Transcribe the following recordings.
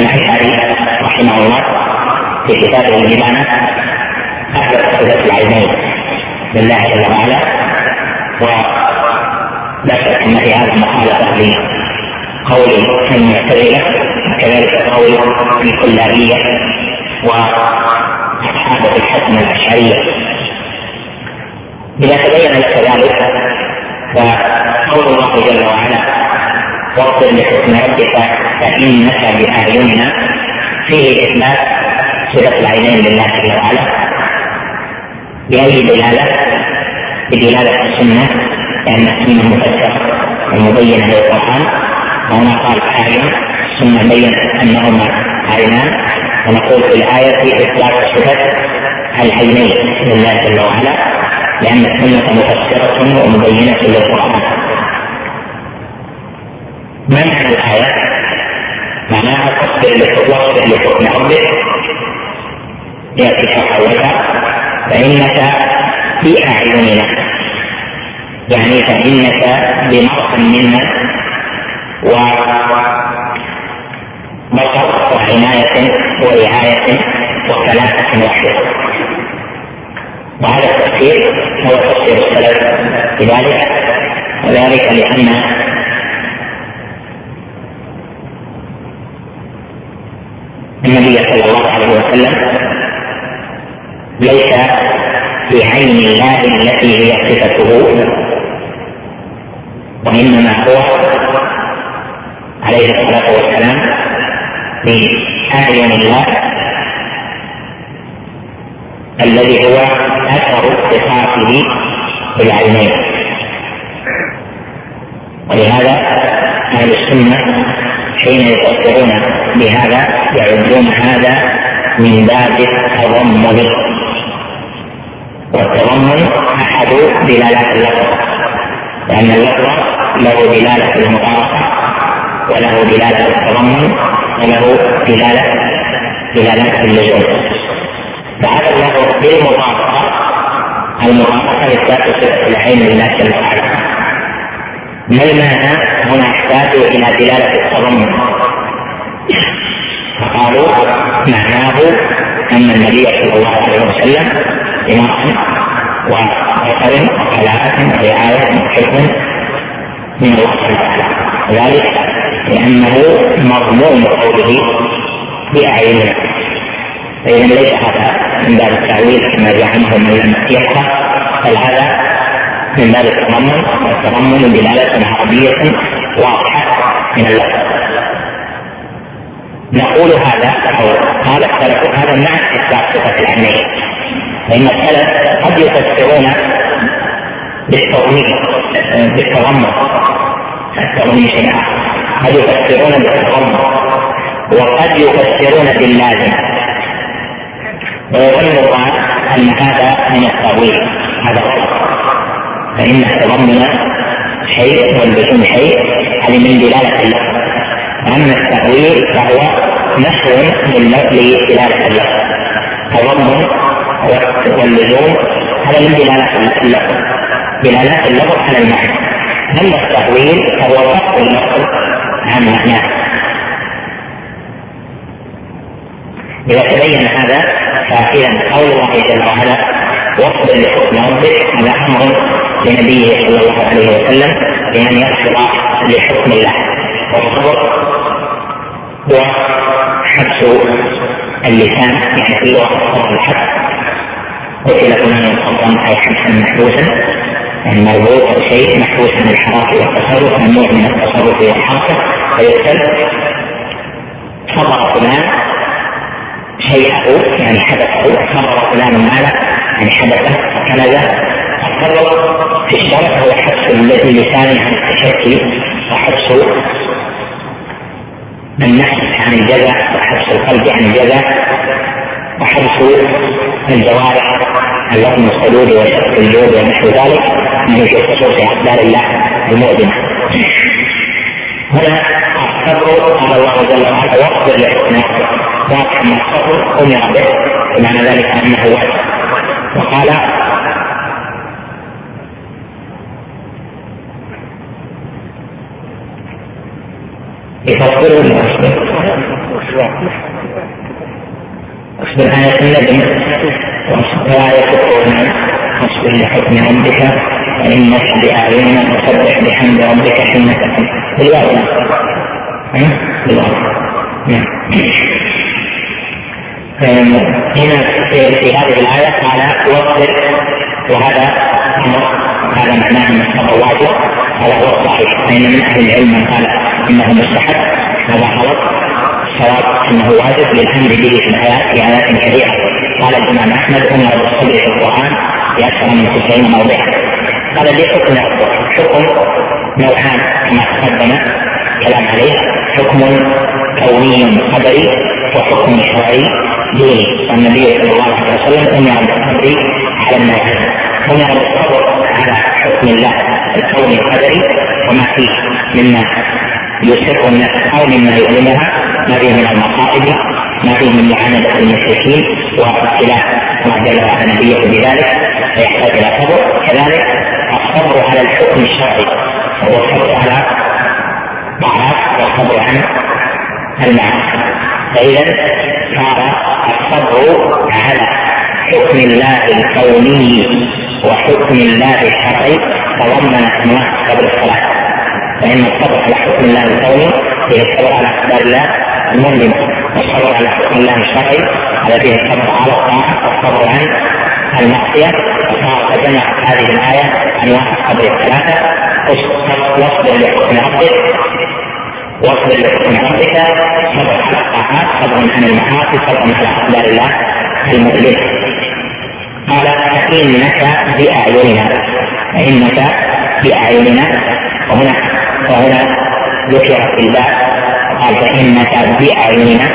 الاشعري رحمه الله في كتابه الإبانة أثبت صفة العينين لله جل وعلا ولا شك أن في هذا مخالفة لقول المعتزلة وكذلك قول الكلابية وأصحاب الحسن الأشعرية إذا تبين لك ذلك فقول الله جل وعلا واغفر ربك فإنك بأعيننا فيه إثبات صفة العينين لله جل وعلا بأي دلالة؟ بدلالة السنة لأن السنة مفسرة ومبينة للقرآن وهنا قال أعين ثم بين أنهما عينان ونقول في الآية إثبات صفة العينين لله جل وعلا لأن السنة مفسرة ومبينة للقرآن معنى الآية؟ معناها تصبر واصبر لحكم ربك. يأتي شرح لك فإنك في أعيننا. يعني فإنك بمرح منا وبصر وعناية ورعاية وثلاثة واحدة وهذا التفسير هو تفسير السلف لذلك وذلك لأن النبي صلى الله عليه وسلم ليس في عين الله التي هي صفته وإنما هو عليه الصلاة والسلام في أعين الله الذي هو أثر اتصافه بالعينين. ولهذا أهل السنة حين يفسرون بهذا يعدون هذا من باب التضمن. والتضمن أحد دلالات اللفظ لأن اللفظ له دلالة المطابقة وله دلالة التضمن وله دلالة دلاله اللزوم. فهذا اللفظ بالمطابقه المرافقه اثبات صفه العين لله جل وعلا ما المعنى؟ هنا يحتاج إلى دلالة التضمن فقالوا معناه أن النبي صلى الله عليه وسلم إمام وبصر وقلاءة ورعاية وحكم من الله وعلا ذلك لأنه مضمون قوله بأعيننا فإذا ليس هذا من باب التأويل كما زعمه من لم يفقه بل هذا من باب التضمن. والتضمن دلالة عربية واضحة من اللفظ. نقول هذا أو قال السلف هذا مع إثبات صفة العينين فان السلف قد يفسرون بالتضمين بالتضمن التضمين شيء قد يفسرون بالتضمن وقد يفسرون باللازم. ويظن الظاهر أن هذا من التأويل هذا فإن التضمن شيء واللزوم شيء. هذه من دلالة اللفظ اما التاويل فهو نحو لدلالة اللفظ التضمن واللزوم هذا من دلالات اللفظ دلالات اللفظ على المعنى. اما التاويل فهو فصل اللفظ عن معناه إذا تبين هذا فاذا قول الله جل وعلا واصبر لحكم ربك هذا أمر لنبيه صلى الله عليه وسلم بأن يصبر لحكم الله. والصبر هو حبس اللسان يعني في الصبر الحبس. قتل فلان صبرا اي حبسا محبوسا. يعني مربوط أو شيء محبوس عن الحركه والتصرف ممنوع من التصرف والحركه فيقتل صبر فلان شيئه يعني حدثه حضر فلان ماله يعني حدثه فكنزه القدر في الشرع هو حبس الذي لسانه عن التشكي وحبس النفس عن الجزع وحبس القلب عن الجزع وحبس الجوارح اللحم الصدور وشق الجود ونحو ذلك من يشكك في اقدار الله المؤذنه هنا الصبر قال الله جل وعلا واصبر لحكم واقع من الصبر أمر به بمعنى ذلك انه واجب وقال يفكر ولا اصبر؟ أصبر آية النبي وآية القرآن أصبر لحكم ربك. فإنك بأعيننا وسبح بحمد ربك حين تقوم. بالواو بالواو نعم. هنا في هذه الآية قال واصبر وهذا هذا معناه أن الصبر واجب. هذا هو الصحيح. فإن من أهل العلم قال إنه مستحب. هذا غلط. الصواب أنه واجب للأمر به في الآيات في آيات كثيرة. قال الإمام أحمد أمر بالصبر في القرآن في أكثر من تسعين موضعا. قال لي حكم حكم نوعان كما تقدم كلام عليه. حكم كوني قدري وحكم شرعي ديني. والنبي صلى الله عليه وسلم أمر بالصبر على النوعين أمر بالصبر على حكم الله الكوني القدري وما فيه مما يسر النفس أو مما يؤلمها ما فيه من المصائب ما فيه من معاندة المشركين واختلاف جل وعلا نبيه بذلك فيحتاج إلى صبر. كذلك الصبر على الحكم الشرعي وهو الصبر على طاعات والصبر عن المعاصي. فإذا صار الصبر على حكم الله الكوني وحكم الله الشرعي تضمن أنواع قبل الصلاة. فإن الصبر على حكم الله الكوني هي الصبر على اقدار الله المؤلمه والصبر على حكم الله الشرعي على فيه الصبر على الطاعة والصبر عن المعصية. وصار تجمع هذه الآية أنواع الصبر الثلاثة. واصبر لحكم ربك. واصبر لحكم ربك. صبر على الطاعات صبر عن المعاصي صبر على اقدار الله المؤلمه قال فإنك بأعيننا فإنك بأعيننا. وهنا وهنا ذكر في الباء قال فإنك بأعيننا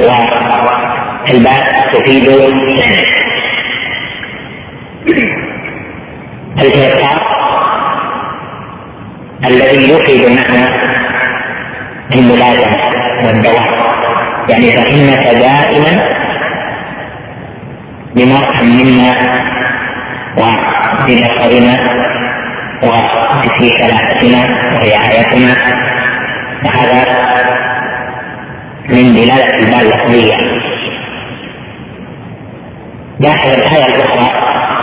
والباء تفيد الإيقاع الذي يفيد معنى الملازمة والدوام يعني فإنك دائما بمرحم منا وبنصرنا وفي ثلاثتنا ورعايتنا وهذا من دلالة البال اللفظية لاحظ الآية الأخرى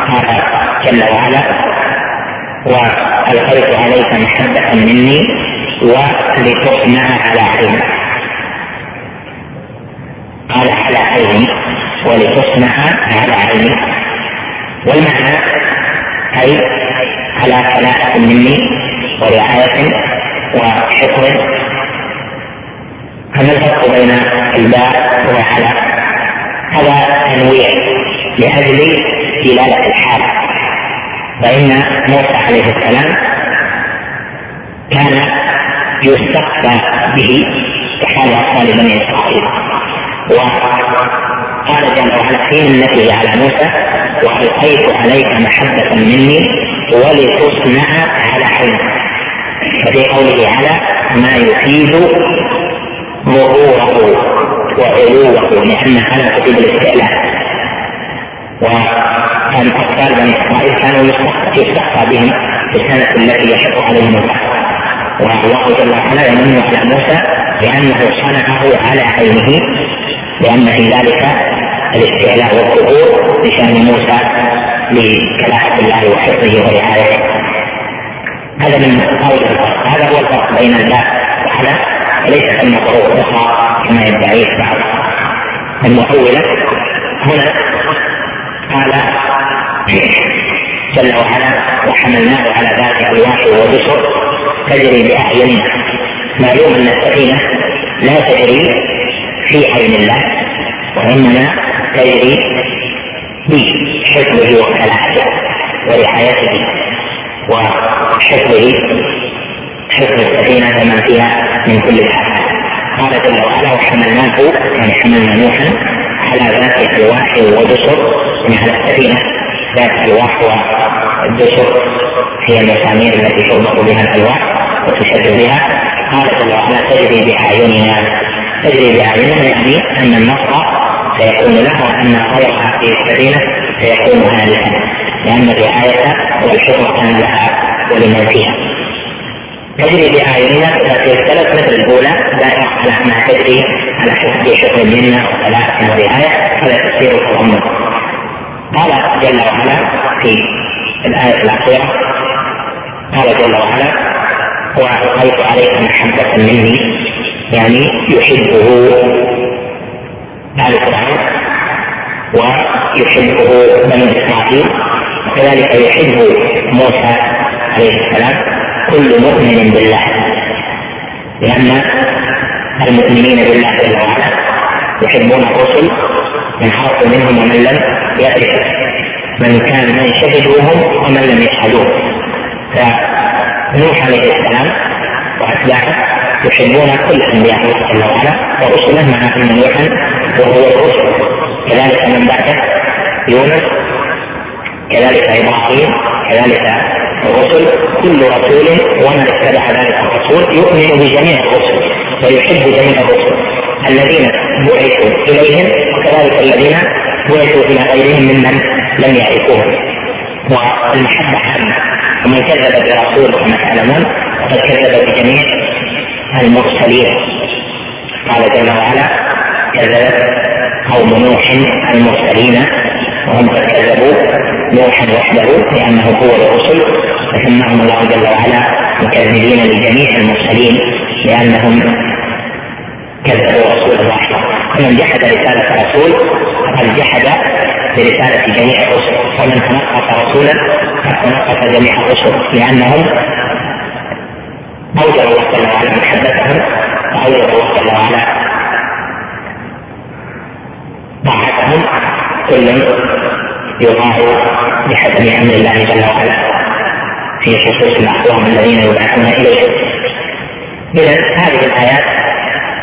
قال جل وعلا وألقيت عليك محبة مني ولتصنع على عيني قال على عيني ولتصنع على عيني والمعنى أي على ثلاثة مني ورعاية وحفظ فما الفرق بين الباء وعلى هذا تنويع لأجل دلالة الحال فإن موسى عليه السلام كان يستقبى به كحال أطفال بني إسرائيل. قال جل وعلا التي على موسى وألقيت عليك محبة مني ولتصنع على عينك وفي قوله على ما يفيد ظهوره وعلوه لأن على تفيد الاستعلاء. وكان أطفال بني إسرائيل كانوا يستخفى بهم في السنة التي يحق عليهم البحر. والله جل وعلا يمن على موسى لأنه صنعه على عينه لأن في ذلك الاستعلاء والظهور لشأن موسى لكلافة الله وحفظه ورعايته هذا من قول هذا هو الفرق بين الله وحده وليس كلمة ظهور أخرى كما يدعيه بعض المحولة هنا قال جل وعلا وحملناه على ذات ألواح ودسر تجري بأعيننا معلوم أن السفينة لا تجري في عين الله وإنما تجري بحفظه وكلاته ورعايته وحفظه حفظ السفينة ما فيها من كل الآفات قال جل وعلا وحملناه يعني حملنا نوحا على ذات ألواح ودسر من على السفينة. ذات ألواح والدسر هي المسامير التي تربط بها الألواح وتشد بها. قال جل وعلا تجري بأعيننا تجري بأعيننا يعني أن النصر فيكون له أن غير هذه السفينه سيكون هالكا لأن الرعاية والحفظ كان لها ولمن فيها تجري بأعيننا في السلف مثل الأولى دائرة على أنها تجري على حسب شكر منا وصلاة ورعاية هذا تفسير التضمن قال جل وعلا في الآية الأخيرة قال جل وعلا وألقيت عليك محبة مني يعني يحبه فرعون ويحبه بني إسرائيل وكذلك يحب موسى عليه السلام كل مؤمن بالله. لأن المؤمنين بالله جل وعلا يحبون الرسل من عرفوا منهم ومن لم يعرف من كان من شهدوهم ومن لم يشهدوه. فنوح عليه السلام وأتباعه يحبون كل أنبياء الله جل وعلا ورسله مع ان نوحا وهو الرسل. كذلك من بعده يونس كذلك إبراهيم كذلك الرسل. كل رسول ومن اتبع ذلك الرسول يؤمن بجميع الرسل ويحب جميع الرسل. الذين بعثوا إليهم وكذلك الذين بعثوا إلى غيرهم ممن لم يعرفوهم. والمحبة عامه ومن كذب برسول كما تعلمون فقد كذب بجميع المرسلين. قال جل وعلا كذبت قوم نوح المرسلين وهم قد كذبوا نوحا وحده لأنه هو الرسل فسماهم الله جل وعلا مكذبين لجميع المرسلين لأنهم كذبوا رسول الله ومن جحد رسالة رسول فقد جحد برسالة جميع الرسل. ومن تنقص رسولا فقد تنقص جميع الرسل لأنهم أوجب الله جل وعلا محبتهم وأوجب الله جل وعلا طاعتهم كل يطاع بحسب أمر الله جل وعلا في خصوص الأقوام الذين يبعثون إليه. إذا هذه الآيات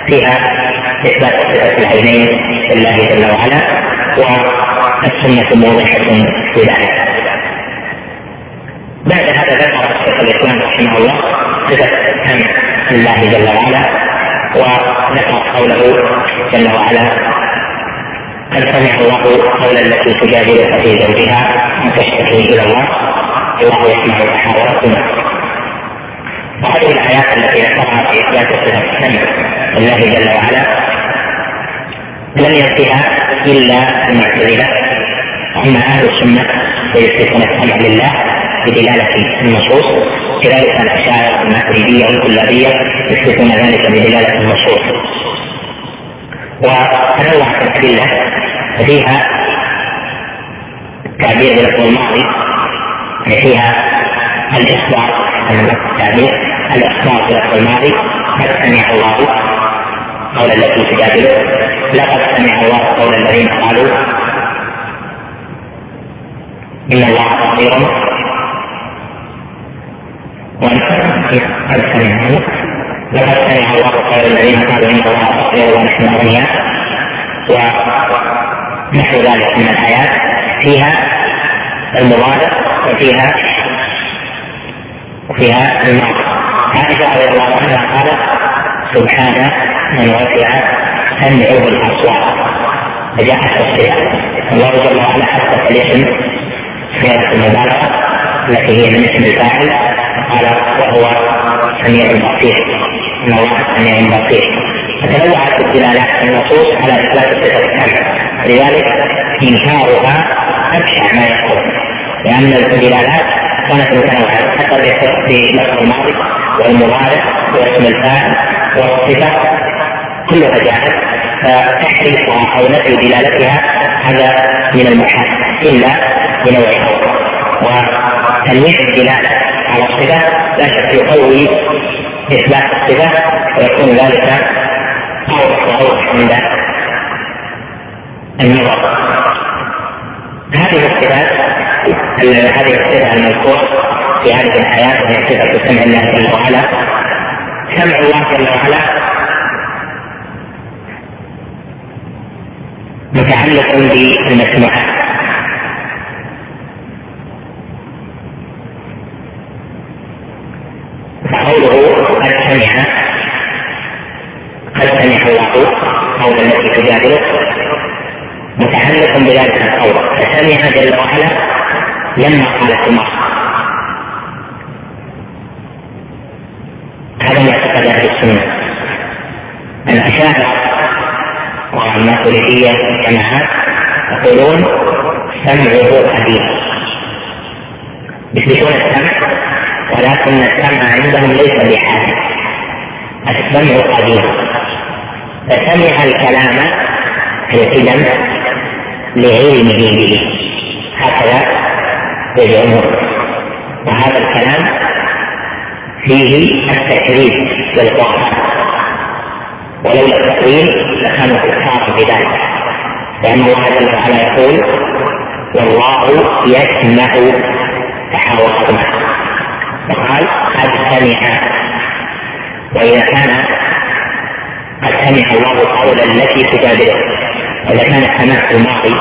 فيها إثبات صفة العينين لله جل وعلا والسنة موضحة في ذلك. بعد هذا ذكر شيخ الإسلام رحمه الله صفة سمع لله جل وعلا وذكر قوله جل وعلا قد سمع الله قول التي تجادلك في زوجها وتشتكي إلى الله؟ الله يسمع تحاوركما وهذه الآيات التي ذكرها في اثبات صفة السمع لله جل وعلا لم يأتها إلا المعتزلة اما أهل السنة فيثبتون السمع لله بدلالة النصوص. كذلك الاشاعره الماتريديه والكلابيه يثبتون ذلك بدلاله النصوص وتنوعت الأدلة فيها التعبير بلفظ الماضي يعني فيها الإخبار التعبير الإخبار بلفظ الماضي قد سمع الله قول التي تجادله لقد سمع الله قول الذين قالوا إن الله بصير سمع لقد سمع الله قول الذين قالوا ان الله بصير ونحن اغنياء ونحو ذلك من الايات فيها المضارع وفيها وفيها الماضي عائشه رضي الله عنها قالت سبحان من وسع سمعه الاصوات فجاءت الصيغه الله جل وعلا حدث الاسم صيغه المبالغة التي هي من اسم الفاعل قال وهو سميع بصير. إن الله سميع بصير. فتنوعت الدلالات النصوص على إثبات صفه السمع لذلك إنكارها أبشع ما يكون لأن الدلالات كانت متنوعة. حتى في لفظ الماضي والمضارع واسم الفاعل والصفة كلها جاءت فتحريفها أو نفي دلالتها هذا من المحال إلا بنوع اخر وتنويع الدلالة على الصفة لا شك يقوي اثبات الصفة ويكون ذلك أوضح وأوضح عند النظر. هذه الصفات هذه الصفة المذكورة في هذه الآيات وهي صفة سمع الله جل وعلا. سمع الله جل وعلا متعلق بالمسموعات فقوله قد سمع قد سمع الله قول التي تجادلك متعلق بذلك القول. فسمع جل وعلا لما قالت المرأة. أهل السنة. الأشاعرة والماتريديه جماعات يقولون سمعه قديم يثبتون السمع؟ ولكن السمع عندهم ليس بحال. السمع قديم فسمع الكلام القدم لعلمه به. هكذا يزعمون وهذا الكلام فيه التكريم للقرآن ولولا التكريم لكانوا كفارا بذلك. لأن الله جل وعلا يقول والله يسمع تحاوركما وقال قد سمع وإذا كان قد سمع الله قول التي تجادله. وإذا كان السماع في الماضي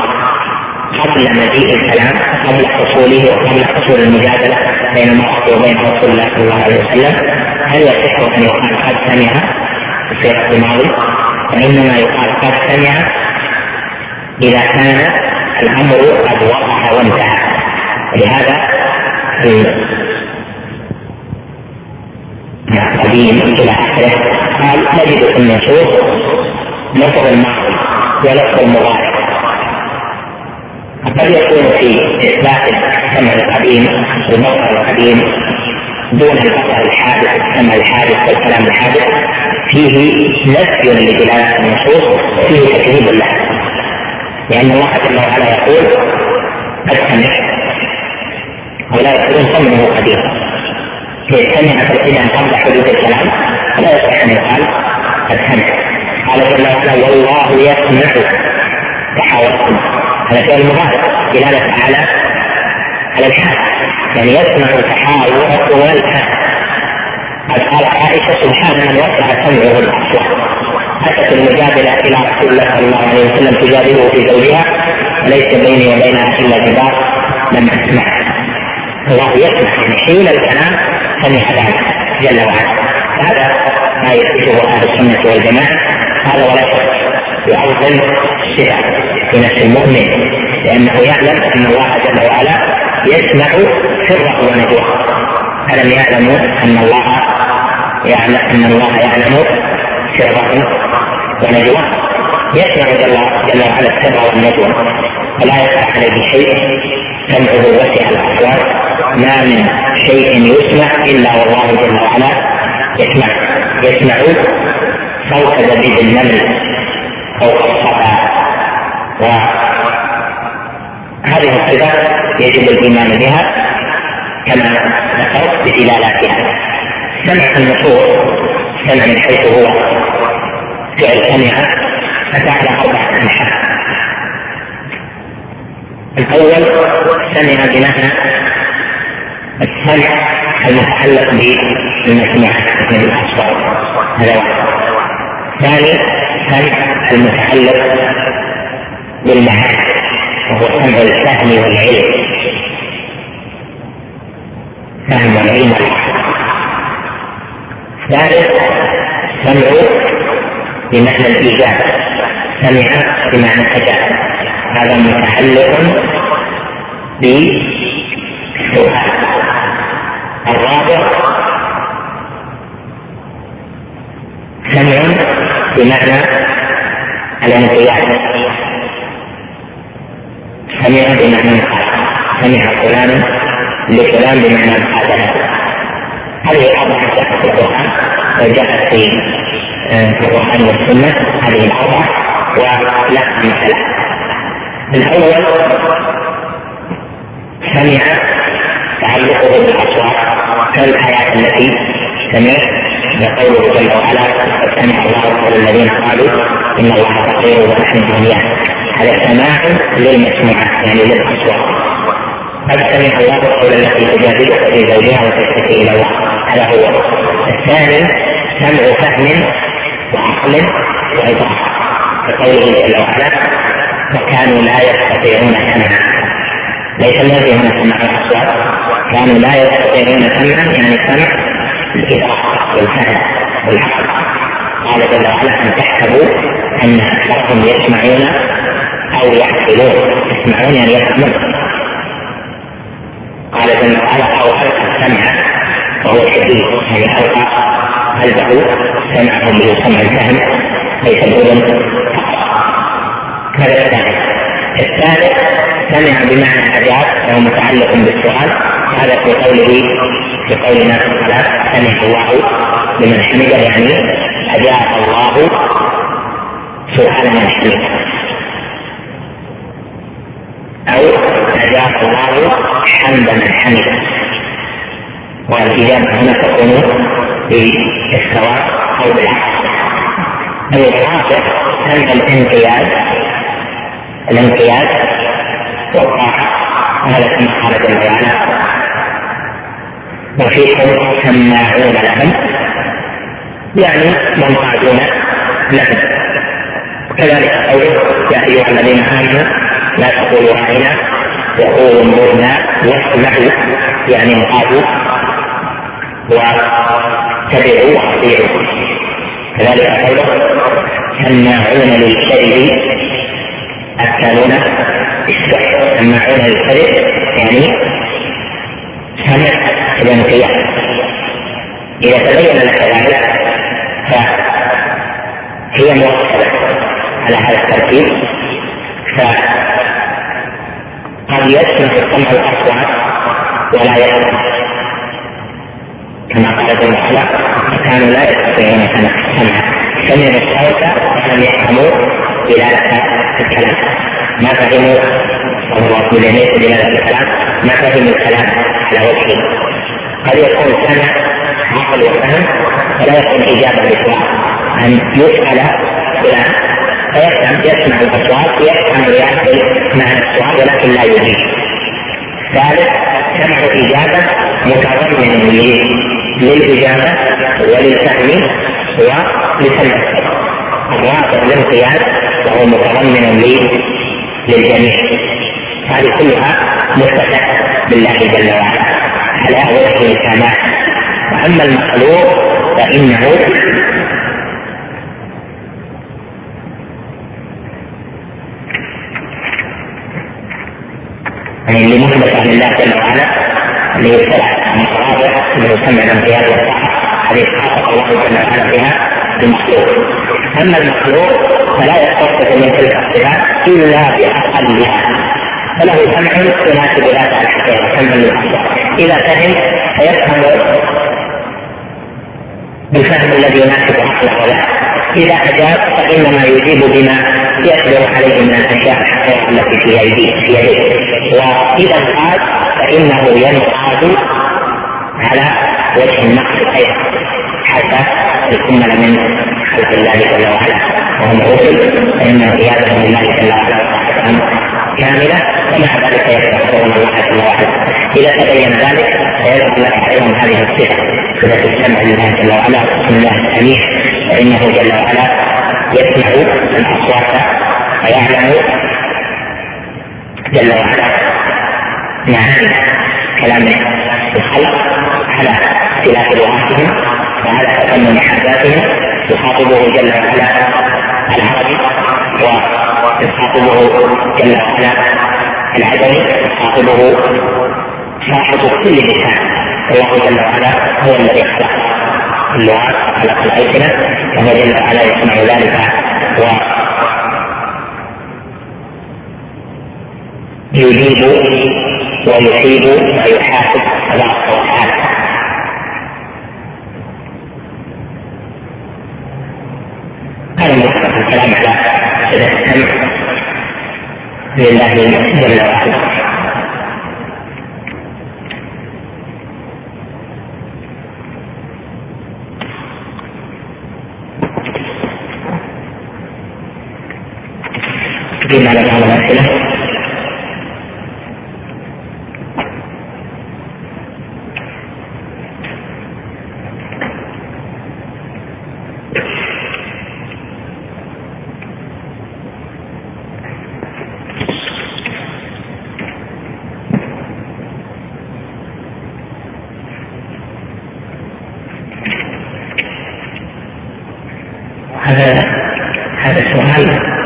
قبل مجيء الكلام قبل حصوله وقبل حصول المجادلة بين المرأة وبين رسول الله صلى الله عليه وسلم هل يصح أن يقال قد سمع في الماضي؟ وإنما يقال قد سمع إذا كان الأمر قد وقع وانتهى. ولهذا قديم إلى اخره قال نجد في النصوص لفظ الماضي ولفظ المضارع. قد يكون في إثبات السمع القديم والبصر القديم دون البصر الحادث السمع الحادث والكلام الحادث. فيه نفي لدلاله النصوص وفيه تكذيب له لأن الله جل وعلا يقول قد سمع ولا يقولون سمعه قديم سمع في قبل حدوث الكلام. فلا يصح أن يقال قد سمع قال جل وعلا والله يسمع تحاوركم. هذا فعل مضارع. دلالة على على الحال. يعني يسمع تحاوركم والحال قد قالت عائشة سبحان من وسع سمعه الأصوات أتت المجادلة إلى رسول الله صلى الله عليه وسلم تجادله في زوجها. وليس بيني وبينها إلا جدار. لم أسمع. الله يسمع. يعني حين الكلام سمع ذلك جل وعلا. هذا ما يثبته أهل السنة والجماعة. هذا ولا شك يعظم الصفة في نفس المؤمن لأنه يعلم أن الله جل وعلا يسمع سره ونجواه. ألم يعلموا أن الله يعلم أن الله يعلم سره ونجواه؟ يسمع جل, وعلا السر والنجوى. ولا يخفى عليه شيء. سمعه وسع الأصوات ما من شيء يسمع إلا والله جل وعلا. يسمع يسمع صوت دبيب النمل فوق الصفا وهذه الصفات يجب الإيمان بها كما ذكرت بدلالاتها سمع النصوص سمع من حيث هو فعل سمع اتى على أربعة أنحاء. الأول سمع بمعنى السمع المتعلق بالمسموع من الاصوات هذا واحد. ثاني سمع المتعلق بالمعاني وهو سمع الفهم والعلم. فهم والعلم. ثالث سمع بمعنى الإيجاب. سمع بمعنى أجاب هذا متعلق بالسؤال الرابع. سمع بمعنى الانقياد. سمع بمعنى سمع فلان لفلان بمعنى هذا هذه الأربعة جاءت في القرآن وجاءت في القرآن والسنة. هذه الأربعة ولا مثلا الأول سمع تعلقه بالأصوات. كالآيات التي سمع يقوله جل وعلا قد سمع الله قول الذين قالوا إن الله فقير ونحن أغنياء هذا سماع للمسموعات يعني للاصوات قد سمع الله قول التي تجادلك في زوجها وتشتكي إلى الله. هذا هو. الثاني سمع فهم وعقل وإدراك كقوله جل وعلا وكانوا لا يستطيعون سمعا. ليس الذي هنا سمع الاصوات كانوا لا يستطيعون سمعا يعني سمع الادراك والفهم والعقل قال جل وعلا أن تحسبوا أن أكثرهم يسمعون أو يعقلون. يسمعون يعني يفهمون. قال جل وعلا أو ألقى السمع وهو شديد. يعني ألقى قلبه سمعهم بسمع الفهم. ليس الأذن هذا الثاني الثالث سمع بمعنى اجاب وهو متعلق بالسؤال. هذا في قوله في قولنا في الصلاة سمع الله لمن حمده يعني أجاب الله سؤال من حمده. أو أجاب الله حمد من حمده. والإجابة هنا تكون بالسواء أو بالعكس الواقع أن الامتياز الامتياز والطاعة هذا جل وعلا وفيكم سماعون لهم يعني منقادون لهم وكذلك قوله يا أيها الذين آمنوا لا تقولوا راعنا وقولوا انظرنا واسمعوا يعني انقادوا واتبعوا واطيعوا كذلك قوله سماعون للكذب اكالون السحر سماعون للكذب يعني سمع الانقياد إذا تبين لك ذلك فهي مرتبه على هذا الترتيب ف قد يسمع السمع الاصوات ولا يسمع. كما قال جل وعلا كانوا لا يستطيعون السمع سمعوا الصوت ولم يفهموا دلالة الكلام. ما فهموا؟ الله عليه وسلم دلالة الكلام ما فهموا الكلام على وجهه قد يكون سمع عقل وفهم ولا يكون إجابة لسؤال أن يسأل فلان فيفهم يسمع الاصوات يفهم ويعقل معنى السؤال ولكن لا يجيب ثالث سمع اجابه متضمن للاجابه وللفهم ولسمع الرابع الانقياد وهو متضمن للجميع هذه كلها مفتتحه بالله جل وعلا. على وجه الكمال وأما المخلوق فإنه يعني اللي مثبت عن الله جل وعلا اللي من الرابع اللي يسمى الانقياد والطاعه هذه خاصة الله جل وعلا بها المخلوق أما المخلوق فلا يتصف من تلك الصفات إلا بأقلها. فله سمع يناسب ذات الحقيقة سمع للاصوات إذا فهم فيفهم بالفهم الذي يناسب عقله له إذا أجاب فإنما يجيب بما يقدر عليه من الأشياء الحقيقة التي في ايديه في يديه. وإذا انقاد فإنه ينقاد على وجه النقد أيضا حتى يكمل من خلق الله جل وعلا. وهم الرسل فإن قيادتهم لله جل وعلا. كاملة ومع ذلك يستغفرون الله جل وعلا إذا تبين ذلك فيذكر لك أيضا هذه الصفة صفه السمع لله جل وعلا واسم الله السميع فإنه جل وعلا يسمع الأصوات ويعلم جل وعلا معاني كلام الخلق على اختلاف لغاتهم وعلى تقنن حاجاتهم يخاطبه جل وعلا العربي ويخاطبه جل وعلا العدمي يخاطبه صاحب كل لسان الله جل وعلا هو الذي خلق اللغات على الألسنة وهو جل وعلا يسمع ذلك. و يجيب ويحيب ويحاسب تبارك وتعالى هذا مطلق الكلام على السمع. لله جل وعلا فيما على بعض الأسئلة هذا هذا سؤال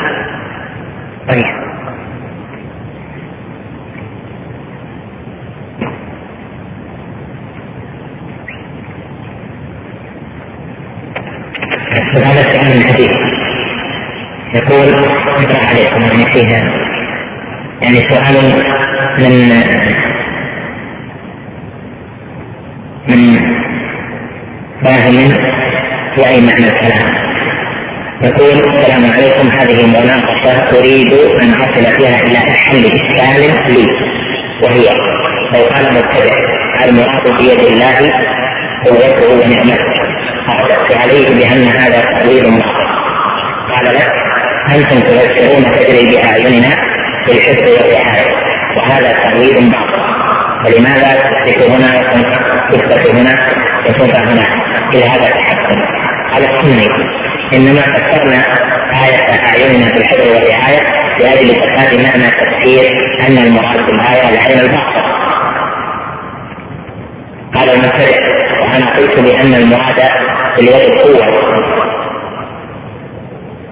هذا السؤال حديث يقول اقرأ عليكم يعني فيها يعني سؤال من من فاهم في اي معنى الكلام. يقول السلام عليكم هذه مناقشة أريد أن أصل فيها إلى حل إشكال لي وهي لو قال مبتدع المراد بيد الله قوته ونعمته؟ أعتقد عليه بأن هذا تأويل قال لك أنتم تبشرون تجري بأعيننا في الحفظ والرعاية وهذا تأويل باطل. فلماذا تثبت هنا تثبت هنا وتنفع هنا؟ إلى هذا التحكم على السني إنما فسرنا آية أعيننا في الحفظ والرعاية لأجل فساد معنى تفسير أن المراد بالآية العين الباطل. قال المبتدع وأنا قلت بأن المراد باليد القوه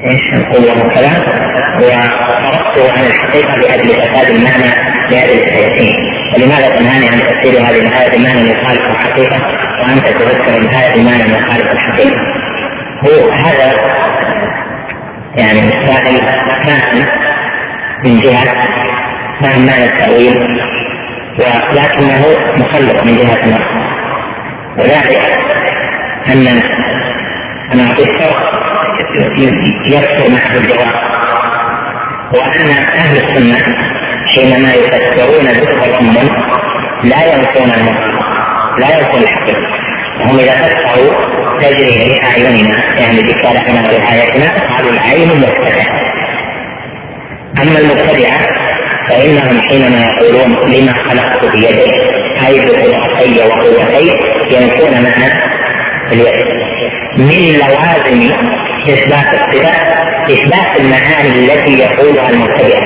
إيش القوه والكلام وصرفت عن الحقيقة لأجل فساد المعنى لاجل التيسير ولماذا تنهاني عن تفسير هذه الايه بمعنى يخالف الحقيقة؟ وأنت تذكر الايه بمعنى يخالف الحقيقة. هو هذا يعني السائل كان من جهة فهم معنى التأويل ولكنه مخلق من جهة أخرى. وذلك أن أنا أعطيك فرق يكثر معه الجواب. وأن أهل السنة حينما يفسرون بالتضمن لا ينسون المراد لا ينسون الحقيقة. وهم إذا فسروا تجري بأعيننا يعني بصالحنا ورعايتنا قالوا العين مبتدع أما المبتدعة فإنهم حينما يقولون لما خلقت بيدي أي بقدرتي وقوتي ينفون معنى اليد. من لوازم إثبات الصفات إثبات المعاني التي يقولها المبتدع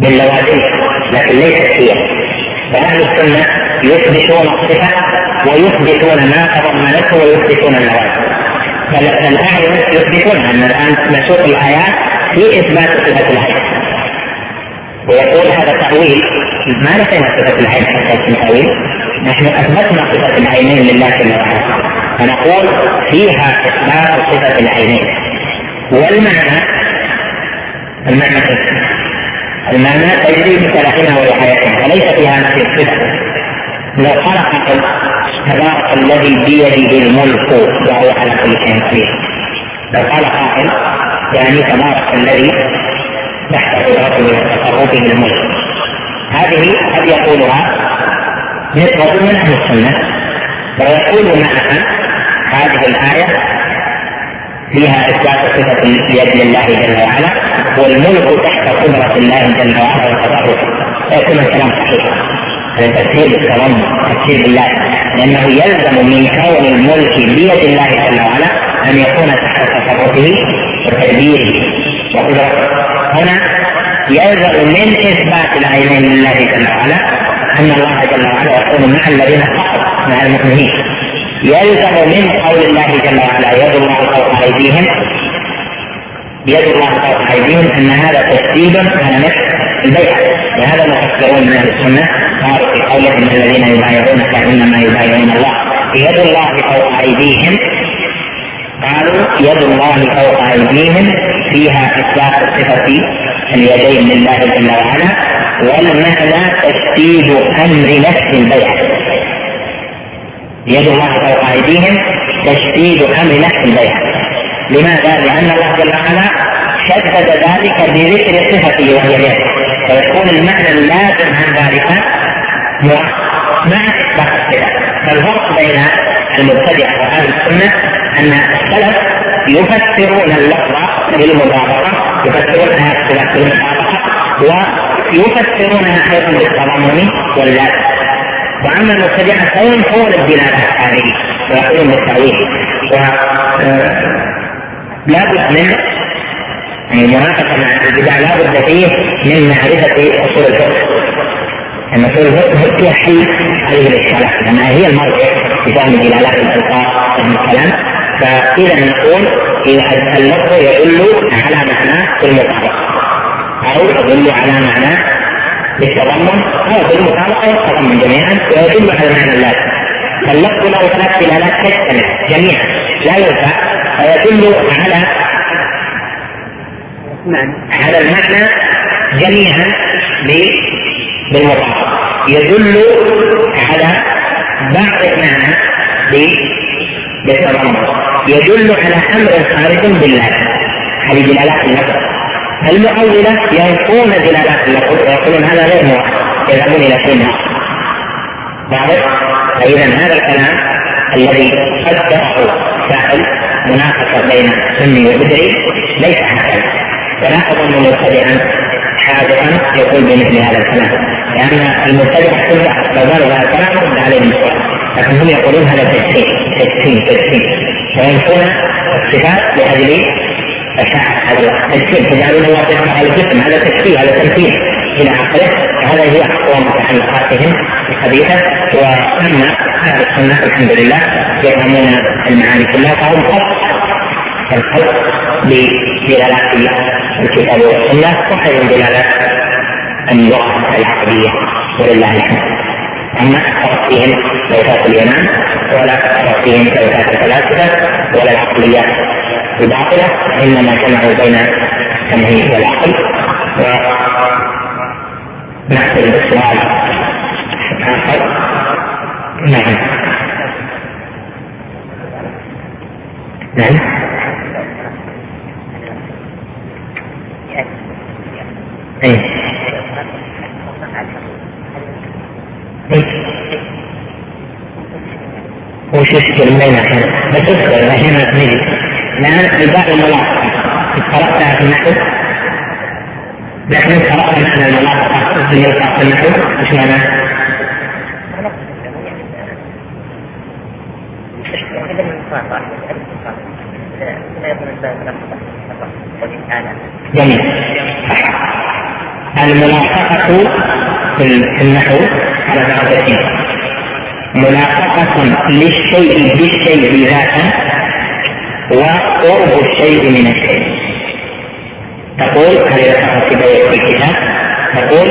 من لوازمها لكن ليست هي. فأهل السنة يثبتون الصفة ويثبتون ما تضمنته ويثبتون اللوازم فالأعين يثبتون أن الآن نسوق الآيات في إثبات صفة العين ويقول هذا تأويل ما نسينا صفة العين حتى في تأويل نحن أثبتنا صفة العينين لله جل وعلا فنقول فيها إثبات صفة العينين. والمعنى المعنى المعنى تجري بصلاحنا ورعايتنا فليس فيها نفس الصفة. لو قائل تبارك الذي بيده الملك وهو على كل شيء قدير. لو قال قائل يعني تبارك الذي تحت قدرته وتصرفه الملك. هذه قد يقولها نسبة من أهل السنة ويقول معها هذه الآية فيها إثبات صفة اليد لله جل وعلا والملك تحت قدرة الله جل وعلا وتصرفه فيكون الكلام صحيحا هذا تفسير بالتضمن تفسير بالله. لأنه يلزم من كون الملك بيد الله جل وعلا أن يكون تحت تصرفه وتدبيره وقدرته. هنا يلزم من إثبات العينين لله جل وعلا أن الله جل وعلا يكون مع الذين اتقوا مع المؤمنين. يلزم من قول الله جل وعلا يد الله فوق أيديهم. يد الله فوق أيديهم أن هذا تشديد على نفس البيعه وهذا المفسرون من أهل السنة. قالوا في قولهم الذين يبايعونك إنما يبايعون الله. يد الله فوق أيديهم. قالوا يد الله فوق أيديهم. فيها اثبات صفة اليدين لله جل وعلا. والمعنى تشديد أمر نفس البيعه يد الله فوق ايديهم تشديد أمر نفس البيعه لماذا؟ لأن الله جل وعلا شدد ذلك بذكر صفته وهي اليد. فيكون المعنى اللازم عن ذلك مع إثبات الصفة. فالفرق بين المبتدعه وأهل السنة أن السلف يفسرون اللفظ بالمطابقه يفسرونها بالمطابقه ويفسرونها أيضا بالتضامن واللازم. وأما المبتدعه فينفون الدلاله هذه ويقولون بالتاويل و لابد من يعني مناقشه مع البدع لابد فيه من معرفة أصول الفقه. ان أصول الفقه هي حل هذه الإشكالات. لأنها هي المرجع في فهم دلالات الالفاظ الكلام. فإذا نقول اللفظ يدل على معناه في المطابقة. أو يدل على معناه بالتضمن أو بالمطابقة والتضمن جميعا ويدل على المعنى اللازم فاللفظ له ثلاث دلالات تجتمع جميعا. لا ينفع فيدل على على المعنى جميعا بالمطابقة يدل على بعض المعنى بالتضمن. يدل على أمر خارج بالله. هذه دلالات اللفظ المؤولة ينقون دلالات اللفظ ويقولون هذا غير موحد يذهبون إلى شيء واضح؟ فإذا هذا الكلام الذي قدره سائل مناقشه بين سني وبدعي ليس هكذا ولا أظن مبتدئا حاذقا يقول بمثل هذا الكلام. لأن المبتدع كله لو قالوا هذا الكلام رد عليهم السؤال لكن هم يقولون هذا تجسيم تجسيم تجسيم وينفون الصفات لاجل هذا تجسيم تجعلون الله يسمع الجسم هذا تجسيم هذا تمثيل إلى آخره. وهذا هي أقوى متعلقاتهم الخبيثه وأما أهل السنة الحمد لله يفهمون المعاني كلها فهم خط الخلق بدلالات الكتاب والسنة وخير دلالات اللغة العربية ولله الحمد. أما فيهم لوثات اليونان ولا فيهم لوثات الفلاسفة ولا العقليات. الباطلة إنما جمعوا بين التمهيد والعقل. ونحصل بالسؤال اخر نعم. نعم. إيه. وش يشكل بين أحيانا بس اصبر أحيانا نجي لأن الباء الملاحقه قراتها في النحو. لكن قرات معنى الملاحقه في النحو. إيش معناه؟ جميل. الملاحقة في النحو على درجتين ملاحقة للشيء بالشيء ذاتا وقرب الشيء من الشيء. تقول ذكرت في الكتاب؟ تقول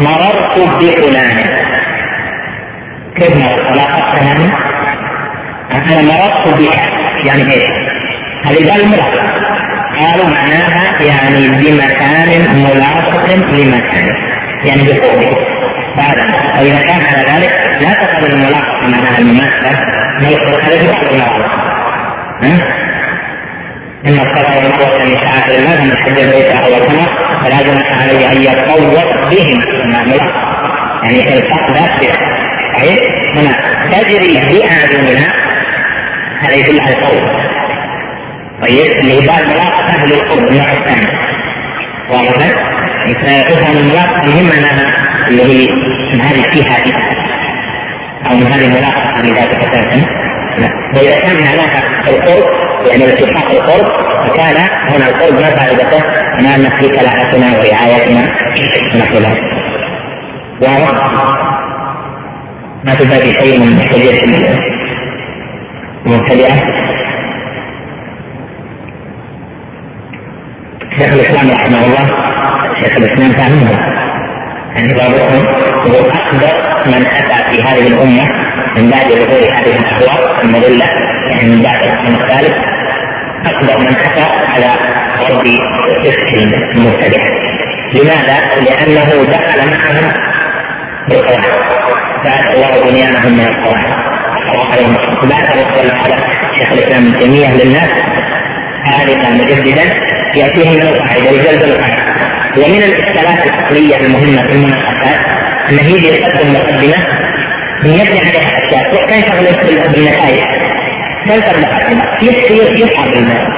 مررت بفلان. كيف مررت؟ لاحظت يعني؟ أنا مررت بك. يعني إيش؟ هذه قال الملاحقة قالوا معناها يعني بمكان ملاصق لمكان. يعني بقربه بعد فإذا كان على ذلك؟ لا تقبل الملاحقة معناها المماثلة ما يدخل هذا في بعض إن الصلاة والمروة من شعائر الله فمن حج البيت أو العمرة فلا جناح عليه أن يتطوق بهما ملاحقة يعني الفرق ذات صحيح؟ هنا تجري بأعيننا هذا يدل على القول طيب اللي بعد ملاحقة للقرب النوع الثاني واضح؟ فافهم الملاحقة مهمة أنها اللي هي من هذه فيها أو من هذه الملاحقة عن ذلك أساسا واذا كان هناك القرب يعني الاتفاق القرب فكان هنا القرب ما فائدته ما أن في كلاءتنا ورعايتنا. ونحو ذلك واضح ما تبقي شيء من محتاجات المبتدئة؟ شيخ الإسلام رحمه الله شيخ الإسلام فهمه بعضهم هو اكبر من اتى في هذه الامه من بعد ظهور هذه الاحوال المضله يعني من بعد القرن الثالث اكبر من اتى على ضرب فقه المبتدع لماذا؟ لأنه دخل معهم بالقواعد بعث الله بنيانهم من القواعد عليهم بعث الله على شيخ الاسلام ابن تيميه للناس. هالكا مجددا يأتيهم من القاعده يزلزل القاعده ومن الاشكالات العقلية المهمة في المناقشات انه يجي يقدم مقدمه يبني عليها أشياء. كان شغله بالنتائج تنسب مقدمه يصعب الرجل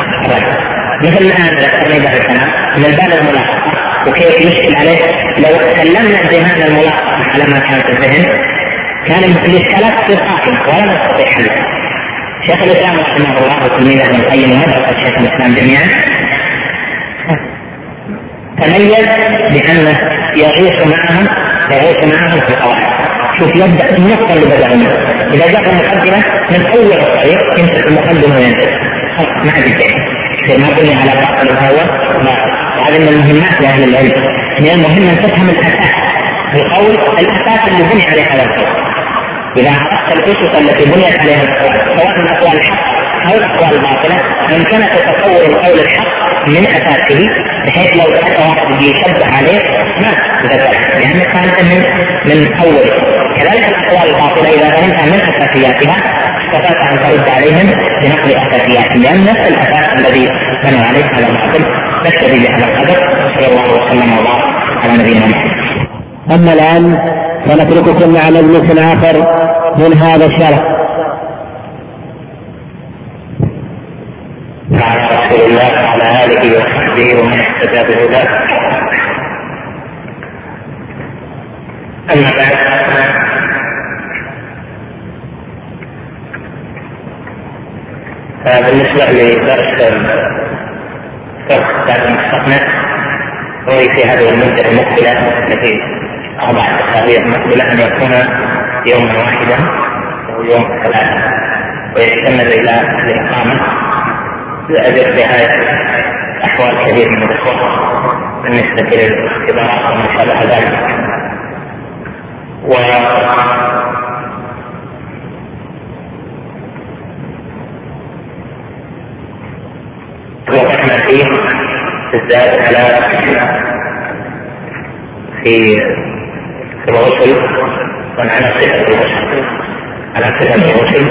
مثل الآن ذكرنا قبل الكلام من الباب الملاحقه وكيف يشكل عليه؟ لو سلمنا ذهان الملاحقه على ما كان في الذهن كان الاشكالات تصير قائمه ولا نستطيع حلها شيخ الإسلام رحمه الله وتلميذه ابن القيم وهذا شيخ الإسلام جميعا تميز بانه يعيش معهم يعيش معهم في القواعد شوف يبدأ النقطه اللي بدا منها إذا جاء المقدمة من أول الطريق يمسك المقدمة وينتهي ما عاد يصير ما بني على باطل الأول وهذا من المهمات لأهل العلم. من المهم أن تفهم الأساس. القول الأساس اللي بني عليه هذا القول. إذا عرفت الأسس التي بنيت عليها القواعد سواء من أقوال الحق أو الاقوال الباطله امكنك تصور القول الحق من أساسه بحيث لو اتى واحد يشبه عليه ما تتبع لانك فهمت من من أوله كذلك الاقوال الباطلة إذا فهمتها من أساسياتها استطعت أن ترد عليهم بنقل اساسياتهم لأن نفس الأساس الذي بنوا عليه هذا الباطل نكتفي بهذا القدر صلى الله وسلم وبارك على نبينا محمد. أما الآن فنترككم مع مجلس اخر من هذا الشرح. على رسول الله وعلى آله وصحبه ومن اهتدى بهداه. أما بعد فبالنسبة لدرس درس كتاب المستقنع هو في هذه المدة المقبلة التي أربع أسابيع مقبلة أن يكون يوما واحدا أو يوم ثلاثة ويستند إلى الإقامة لأجل رعاية أحوال كثير من الإخوة. بالنسبة للاختبارات وما شابه ذلك. و وقفنا فيه بالذات على في في الغسل. وعلى صفة الغسل. على صفة الغسل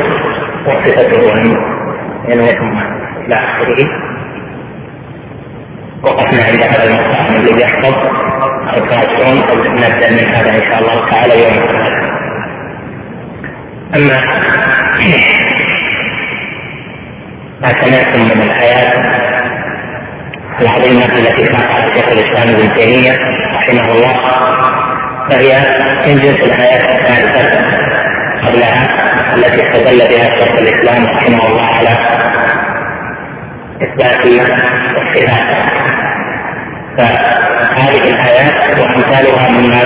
وصفته أن ينويكم إلى آخره وقفنا عند هذا المقام الذي يحفظ القاسون أو نبدأ من هذا إن شاء الله تعالى يوم أما ما سمعتم من الآيات العظيمة التي ذكرها شيخ الإسلام ابن تيمية رحمه الله فهي من جنس الآيات الثالثة قبلها التي استدل بها شيخ الإسلام رحمه الله على إثبات الصفات فهذه الآيات وأمثالها مما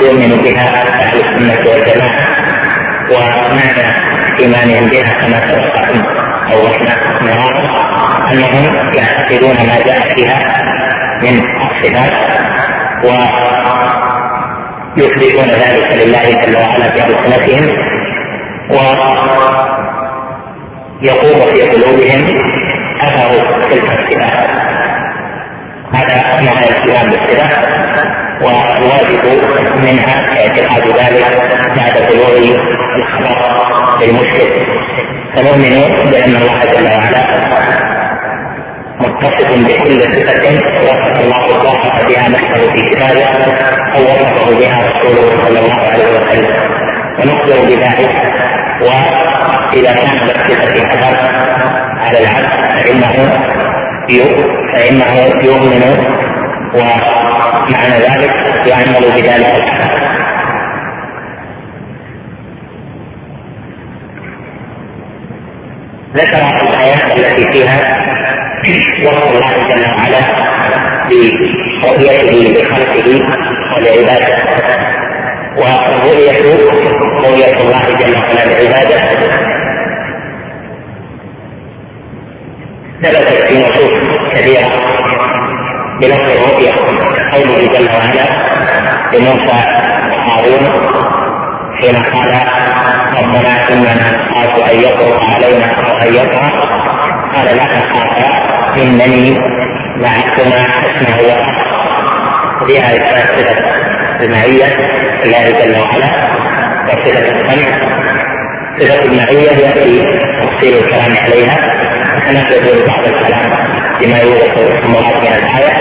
يؤمن بها أهل السنة والجماعة ومعنى إيمانهم بها كما سبق أو مرارا أنهم يعتقدون ما جاء فيها من الصفات ويثبتون ذلك لله جل وعلا في ألسنتهم ويقوم في قلوبهم اثر تلك الصفات هذا معنى الالتزام بالصفات والواجب منها اعتقاد ذلك بعد بلوغ الخبر للمشرك. فنؤمن بأن الله جل وعلا متصف بكل صفة وصف الله الله بها نفسه في كتابه أو وصفه بها رسوله صلى الله عليه وسلم. ونخبر بذلك. وإذا كان بالصفة أثر على العبد فإنه فإنه يؤمن ومعنى ذلك يعمل بذلك. ذكر الآيات التي فيها وصف الله جل وعلا برؤيته لخلقه ولعباده. والرؤية رؤية الله جل وعلا لعباده. ثبتت في نصوص كثيرة بلفظ الرؤية قوله جل وعلا لموسى وهارون حين قال ربنا إننا نخاف أن يطرق علينا أو ان يطرق قال لا تخافا إنني معكما اسمع وفيها إثبات صفة المعية لله جل وعلا وصفة السمع. صفة المعية ياتي تفصيل الكلام عليها. سنبدا بعض الكلام بما يوجد في من الآية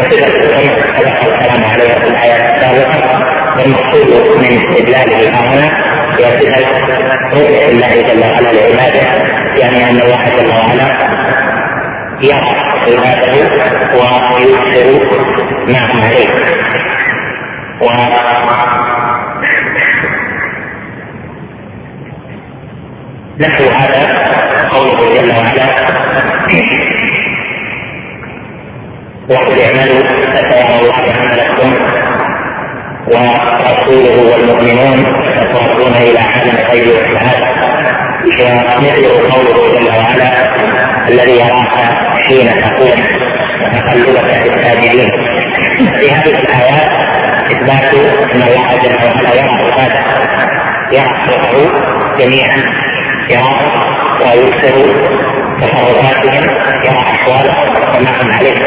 وصفه السمع سبق الكلام عليها في الايات السابقه والمقصود من استدلاله هنا هي صفه رؤية الله جل وعلا لعباده يعني أن الله جل وعلا يرى عباده ويبصر معهم عليه. و نحو هذا قوله جل وعلا. وقل اعملوا فسيرى الله عملكم ورسوله والمؤمنون ستردون إلى عالم الغيب والشهادة. ومثله قوله جل وعلا الذي يراك حين تقوم وتقلبك في الساجدين في هذه الايات إثبات أن الله جل وعلا يرى عباده يرى جميعا. ويبصر تصرفاتهم يرى احوالهم وما هم عليه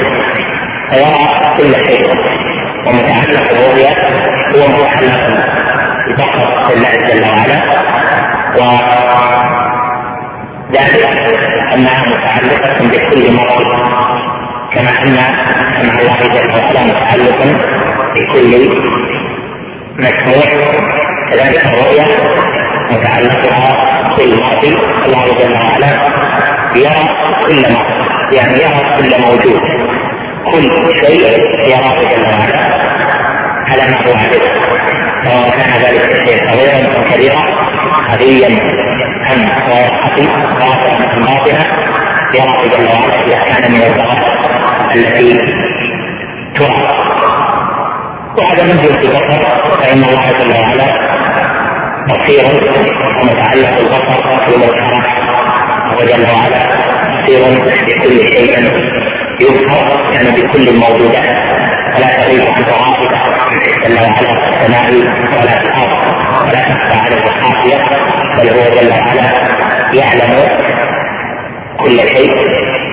فيرى كل شيء ومتعلق الرؤيا هو متعلق بفقر الله جل وعلا وذلك انها متعلقه بكل مرض كما أن سمع الله جل وعلا متعلق بكل مسموع كذلك الرؤيا متعلقها بالماضي الله جل وعلا. يرى كل ما يعني يرى كل موجود. كل شيء يراه جل وعلا. على ما هو عليه. سواء كان ذلك الشيء صغيرا أو كبيرا خفيا أم خفي ظاهرا أم باطنا يراه جل وعلا اذا كان من الظواهر التي ترى. وهذا من جنس البصر فإن الله جل وعلا بصير ومتعلق البصر بالمنكرات وجل وعلا بصير بكل شيء يظهر يعني بكل الموجودات فلا تغيب عن رغائبه جل وعلا في السماء ولا في الأرض ولا تخفى عليه خافيه بل هو جل وعلا يعلم كل شيء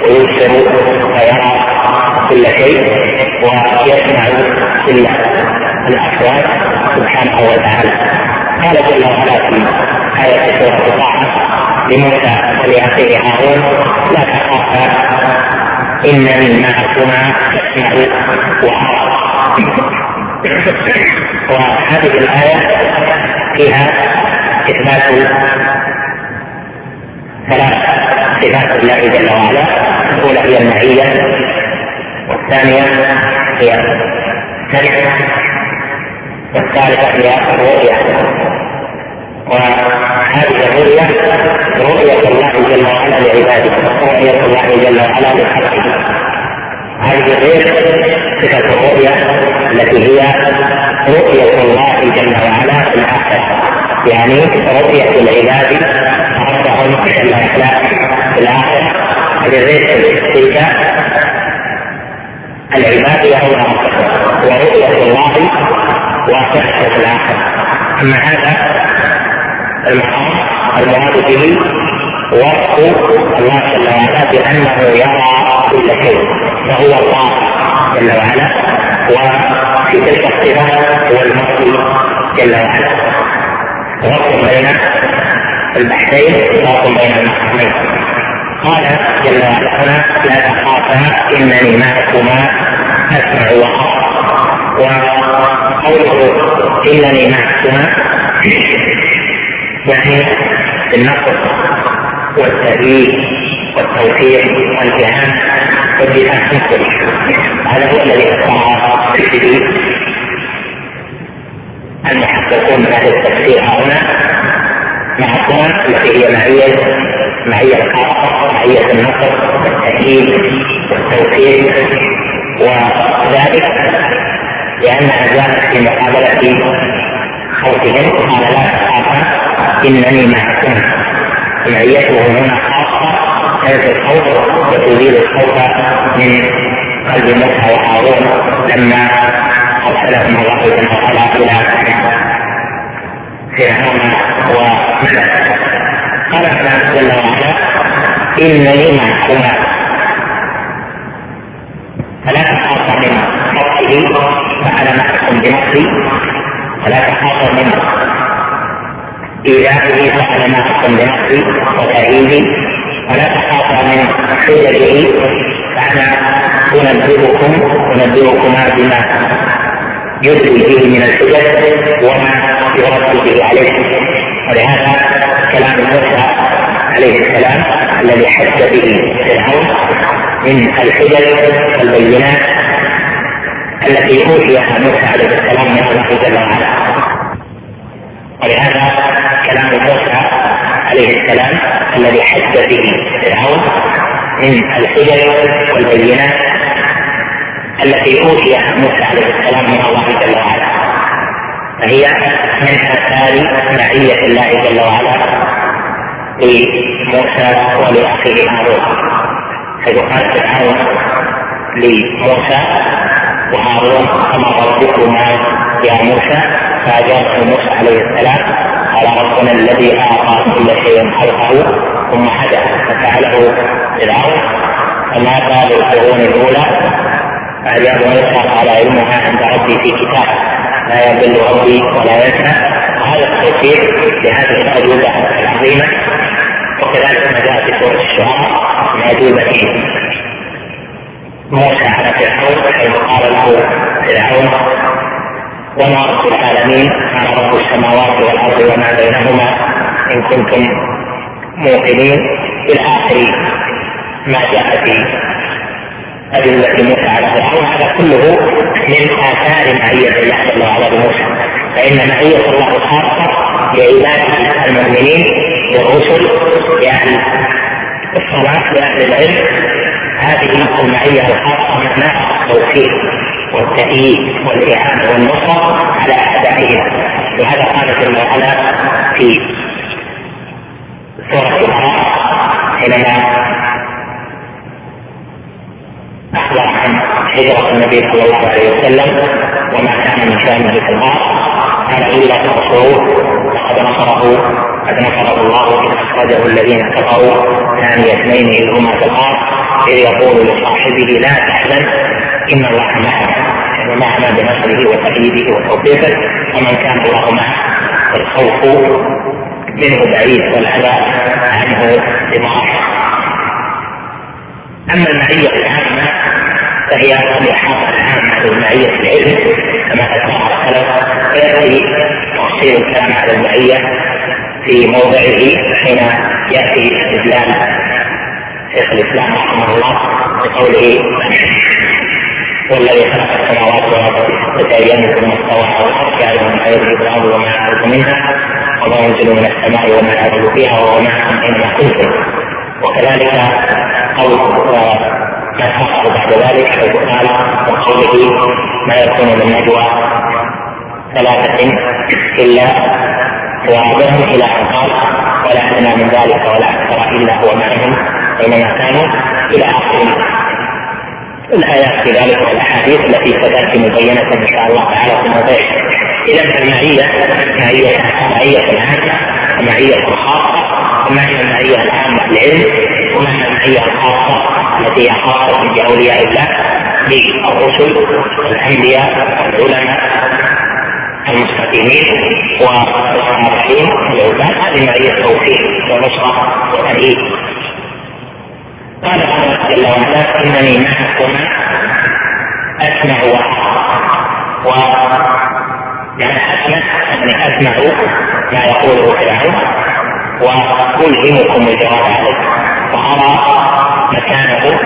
ويبصر ويرى كل شيء ويسمع كل الاصوات سبحانه وتعالى. قال جل وعلا في آية سورة طه لموسى ولأخيه هارون لا تخافا إنني معكما أسمع وأرى وهذه الآية فيها إثبات ثلاث صفات الله جل وعلا. الأولى هي المعية والثانية هي السمع. والثالثة هي الرؤية. وهذه الرؤية رؤية الله جل وعلا لعباده رؤية الله جل وعلا لخلقه. هذه غير صفة الرؤية التي هي رؤية الله جل وعلا في الآخرة. يعني رؤية العباد ربهم جل وعلا في الآخرة. هذه تلك العباد يرون ربهم ورؤية الله واقعة في الآخرة أما هذا المقام المراد به وصف الله جل وعلا بانه يرى كل شيء فهو الله جل وعلا وفي تلك الصفه هو المصري جل وعلا وصف بين البحرين وصف بين المقامين قال جل وعلا هنا لا تخافا انني معكما اسمع وارى وقوله انني معكما يعني النصر والتأييد والتوفيق والإعانة والدفاع نفسه. هذا هو الذي اختاره في المحققون من أهل التفسير هنا. مع التي هي معية معية الخاصة معية النصر والتأييد والتوفيق وذلك لأنها جاءت في مقابلة خوفهم قال لا تخافا إنني معكم. معيته هنا خاصة تنفي الخوف وتزيل الخوف من قلب موسى وهارون لما أرسلهم الله جل وعلا إلى فرعون وملئه قال الله جل وعلا إنني معكما. فلا تخاف من خطئه فعل معكم بنفسي ولا تخاف من إيذائه فعل ما حكم بنفسه وتأييده ولا تخاف من حججه فأنا أنبئكم أنبئكما بما يدري به من الحجج وما يرد به عليه. ولهذا كلام موسى عليه السلام الذي حج به فرعون من الحجج والبينات التي اوتيها موسى عليه السلام من الله جل وعلا. ولهذا كلام موسى عليه السلام الذي حج به فرعون من الحجج والبينات التي أوتي موسى عليه السلام من الله جل وعلا. فهي من أثار معيه الله جل وعلا لموسى ولأخيه هارون. حيث قال فرعون لموسى وهارون أمر ربكما يا موسى فاجابه موسى عليه السلام قال ربنا الذي اعطى كل شيء خلقه ثم هدى ففعله فرعون فما بال القرون الأولى؟ فأجاب موسى قال علمها عند ربي في كتاب لا يضل ربي ولا ينسى؟ وهذا التوفيق لهذه الأجوبة العظيمة وكذلك ما جاء في سورة الشعراء من أجوبة موسى على فرعون حيث قال له فرعون وما رب العالمين قال رب السماوات والارض وما بينهما ان كنتم موقنين إلى اخر ما جاء في أدلة موسى على فرعون هذا كله من آثار معية الله جل وعلا بموسى فإن معية الله خاصة لعباده المؤمنين للرسل لأهل الصلاة لأهل العلم هذه المعية الخاصة معناها التوفيق والتأييد والإعانة والنصرة على أعدائهم وهذا قال جل وعلا في سورة البراءة حينما أخبر عن هجرة النبي صلى الله عليه وسلم وما كان من شأنه في الأرض. قال إلا تنصروه فقد نصره. قد نصره الله إذ أخرجه الذين كفروا ثاني اثنين إذ هما في الأرض. إذ يقول لصاحبه لا تحزن إن الله معنا يعني معنا بنصره وتأييده وتوفيقه ومن كان الله معه الخوف منه بعيد والأذى عنه بمعاصي أما المعية العامة فهي الإحاطة العامة بالمعية العلم كما ذكرها السلف ويأتي تفصيل الكلام على المعية في موضعه حين يأتي استدلال شيخ الإسلام رحمه الله بقوله والذي خلق السماوات والأرض أيام ثم استوى على الأرض يعلم ما في الأرض وما يعرض منها وما ينزل من السماء وما يعرض فيها وهو معكم اينما كنتم وكذلك قول ما حصل بعد ذلك حيث قال وقوله ما يكون من نجوى ثلاثة إلا وعدهم إلى أن قال ولا أدنى من ذلك ولا أكثر إلا هو معهم. أينما كانوا إلى آخر الآيات في ذلك والأحاديث التي ستأتي مبينة إن شاء الله تعالى في موضعها إذا فالمعية معية معية عامة ومعية خاصة ومعنى المعية العامة العلم ومعنى المعية الخاصة التي هي خاصة بأولياء الله؟ للرسل والأنبياء والعلماء المستقيمين والصالحين العباد. هذه معية توفيق ونصرة وتأييد. قال الله جل وعلا إنني معكما أسمع و يعني أسمع يعني أسمع ما يقوله فرعون وألهمكم الجواب عليه. وارى مكانه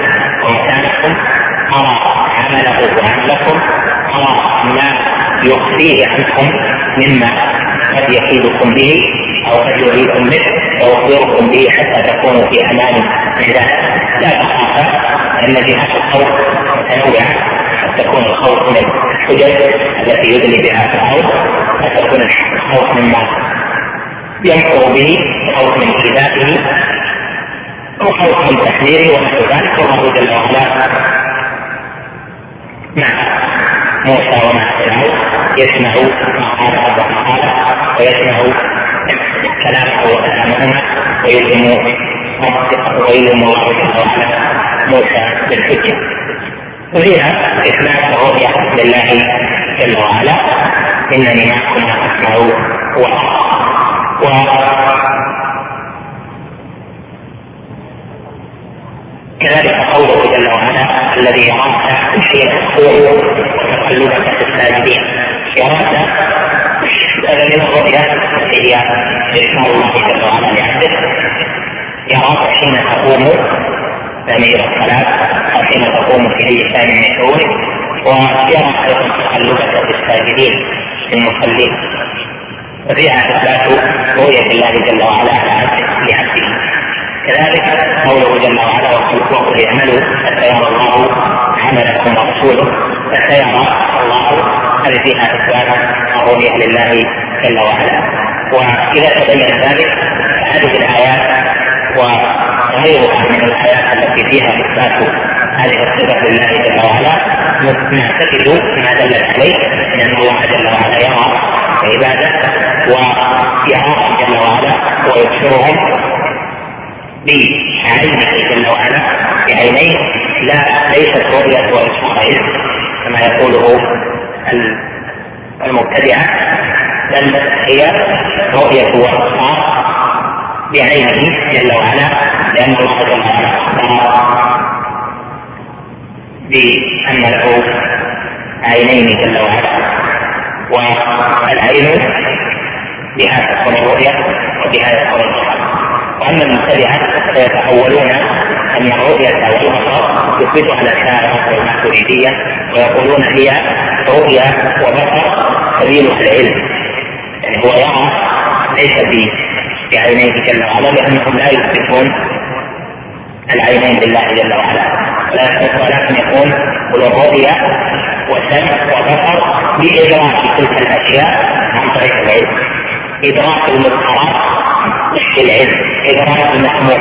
ومكانكم أرى عمله وعملكم أرى ما يخفيه عنكم مما قد يكيدكم به أو قد يريكم به ويخبركم به حتى تكونوا في أمان من ذلك. لا تخافا ان جهات الخوف متنوعه قد تكون الخوف من الحجج التي يدلي بها فرعون قد تكون الخوف مما ينفر به خوف من إيذائه أو خوف من تحذيره ونحو ذلك. والله جل وعلا مع موسى ومع فرعون يسمع ما قال وما قال ويسمع كلامه وكلامهما ويلزم ويلزم الله جل وعلا موسى بالحجه وفيها اثبات الرؤيه لله جل وعلا انني معكم اسمع وارى كذلك قوله جل وعلا الذي يراك حين تقوم وتقلبك في الساجدين يراك هذا من الرؤيا هي ذكر الله جل وعلا لعبده يراك حين تقوم يعني إلى الصلاه أو حين تقوم في اي شان من شؤونك ويرى أيضا تقلبك في الساجدين المصلين. وفيها اثبات رؤية الله جل وعلا على لعبده كذلك قوله جل وعلا وقل اعملوا فسيرى الله عملكم ورسوله فسيرى الله هذه فيها اثبات الرؤيه لله جل وعلا. وإذا تبين ذلك هذه الآيات وغيرها من الايات التي فيها إثبات هذه الصفة لله جل وعلا نعتقد ما دلت عليه لأن الله جل وعلا يرى عباده ويراهم جل وعلا ويبصرهم بعينه جل وعلا بعينيه لا ليست رؤية وإبصار كما يقوله المبتدعة بل هي رؤية وإبصار بعينه جل وعلا لأن الله جل وعلا بأن له عينين جل وعلا. والعين بها تكون الرؤية وبها يكون البصر وأما المبتدعة فيتحولون أن الرؤية والبصر يثبتها الأشاعرة والماتريدية ويقولون هي رؤية وبصر سبيل العلم. يعني هو يرى ليس بعينيه جل وعلا لأنهم لا يثبتون العينين لله جل وعلا. ولكن يكون هو الرؤية وسمع وبصر بإدراك تلك الأشياء عن طريق العلم. إدراك المظهرات بالعلم إدراك المسموعات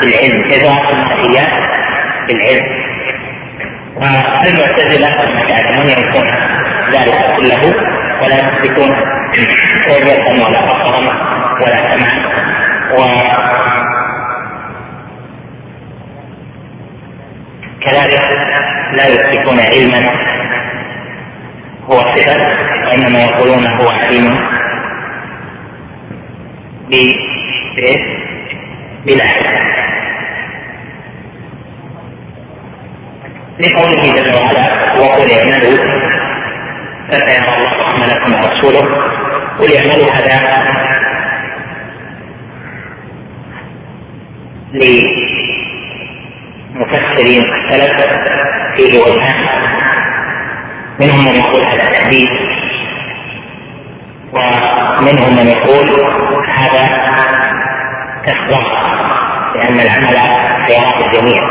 بالعلم إدراك المنهيات بالعلم والمعتزلة كما تعلمون ينكرون ذلك كله ولا يثبتون رؤية ولا بصرا ولا سمعا و كذلك لا يثبتون علما هو صفة وإنما يقولون هو عليم بلا علم لقوله جل وعلا وقل اعملوا فسيرى الله عملكم ورسوله قل اعملوا هذا لمفسرين السلف فيه وجهان منهم من يقول هذا تهديد ومنهم من يقول هذا تخبار لأن العمل سيراه الجميع.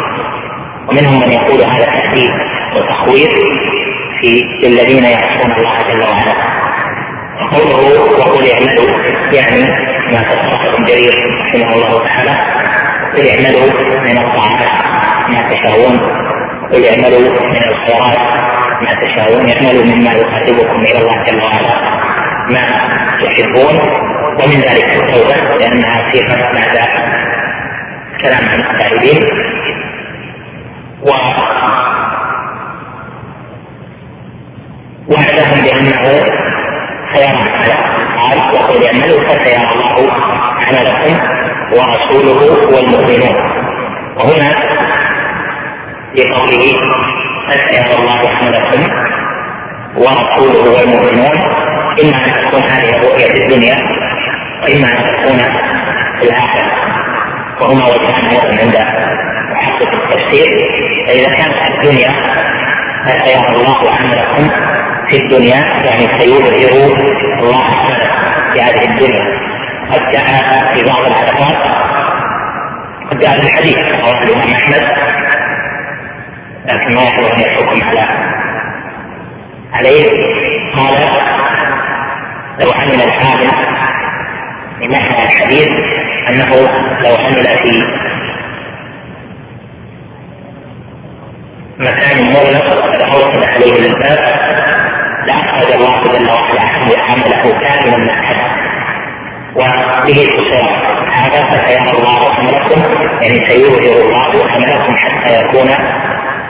ومنهم من يقول هذا تهديد وتخويف في الذين يعصون الله جل وعلا. قوله وقل اعملوا يعني ما تصرف ابن جرير رحمه الله تعالى قل اعملوا من الطاعات ما تشاءون. قل اعملوا من الخيرات ما تشاءون. اعملوا مما يقربكم إلى الله جل وعلا. ما تحبون. ومن ذلك التوبة لانها صيغه بعد كلام عن التائبين و وعدهم بأنه سيرى قال وقل اعملوا فسيرى الله عملكم ورسوله والمؤمنون. وهنا لقوله فسيرى الله عملكم ورسوله والمؤمنون إما أن تكون هذه الرؤية في الدنيا وإما أن تكون في الآخرة. وهما وجهان أيضا عند محقق التفسير. فإذا كانت في الدنيا فسيرى الله عملكم في الدنيا يعني سيظهر الله عملكم في هذه الدنيا. قد جاء في بعض الحلقات قد جاء الحديث رواه الإمام أحمد. لكن ما يحضر أن يحكم على عليه. قال لو عمل العامل بمعنى الحديث أنه لو عمل في مكان مغلق فاوصل عليه الباب لأخرج الله جل وعلا عمله كاملا من حدث وبه الخسران هذا فسيرى الله عملكم يعني سيظهر الله عملكم حتى يكون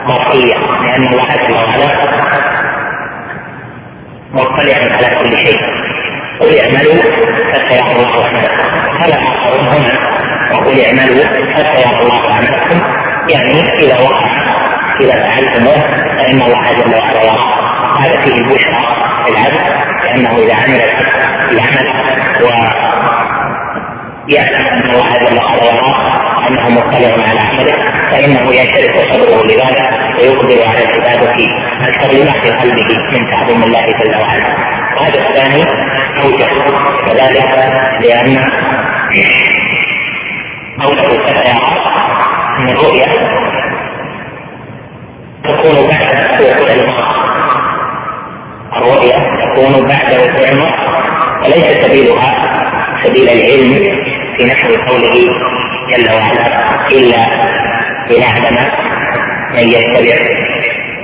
مرئية لأن الله جل وعلا مطلع على كل شيء. قل اعملوا فسيرى الله عملكم هذا آخرون هنا. وقل اعملوا فسيرى الله عملكم يعني إذا وقع إذا فعلتموه فإن الله جل وعلا يرى. هذا فيه البشرى. للعبد لأنه إذا عمل العمل ويعلم أن الله جل وعلا يراه أنه مطلع على عمله فإنه ينشرح صدره لذلك ويقبل على العباده أكثر لما في قلبه من تعظيم الله جل وعلا. وهذا الثاني أوجه كذلك لأن قوله فتيرى ان الرؤيا تكون بعد وقوع المرض الرؤيا تكون بعد وقوع المرض وليس سبيلها سبيل العلم في نحو قوله جل وعلا إلا لنعلم من يتبع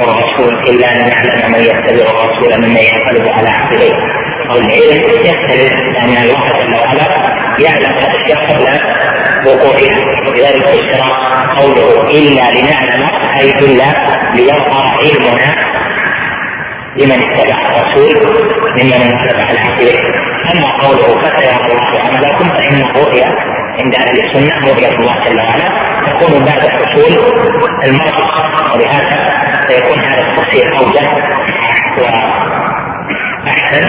الرسول أن نعلم من يتبع الرسول ممن ينقلب على عقبيه أو العلم يختلف لأن الله جل وعلا يعلم الاشياء قبل وقوعها. ولذلك فسر قوله إلا لنعلم أي إلا ليظهر علمنا لمن اتبع الرسول ممن على عقله أما قوله فسيرى الله عملكم فانه رؤيا عند أهل السنة رؤية الله جل وعلا. تكون بعد حصول المرض ولهذا سيكون هذا التفسير أوجه وأحسن.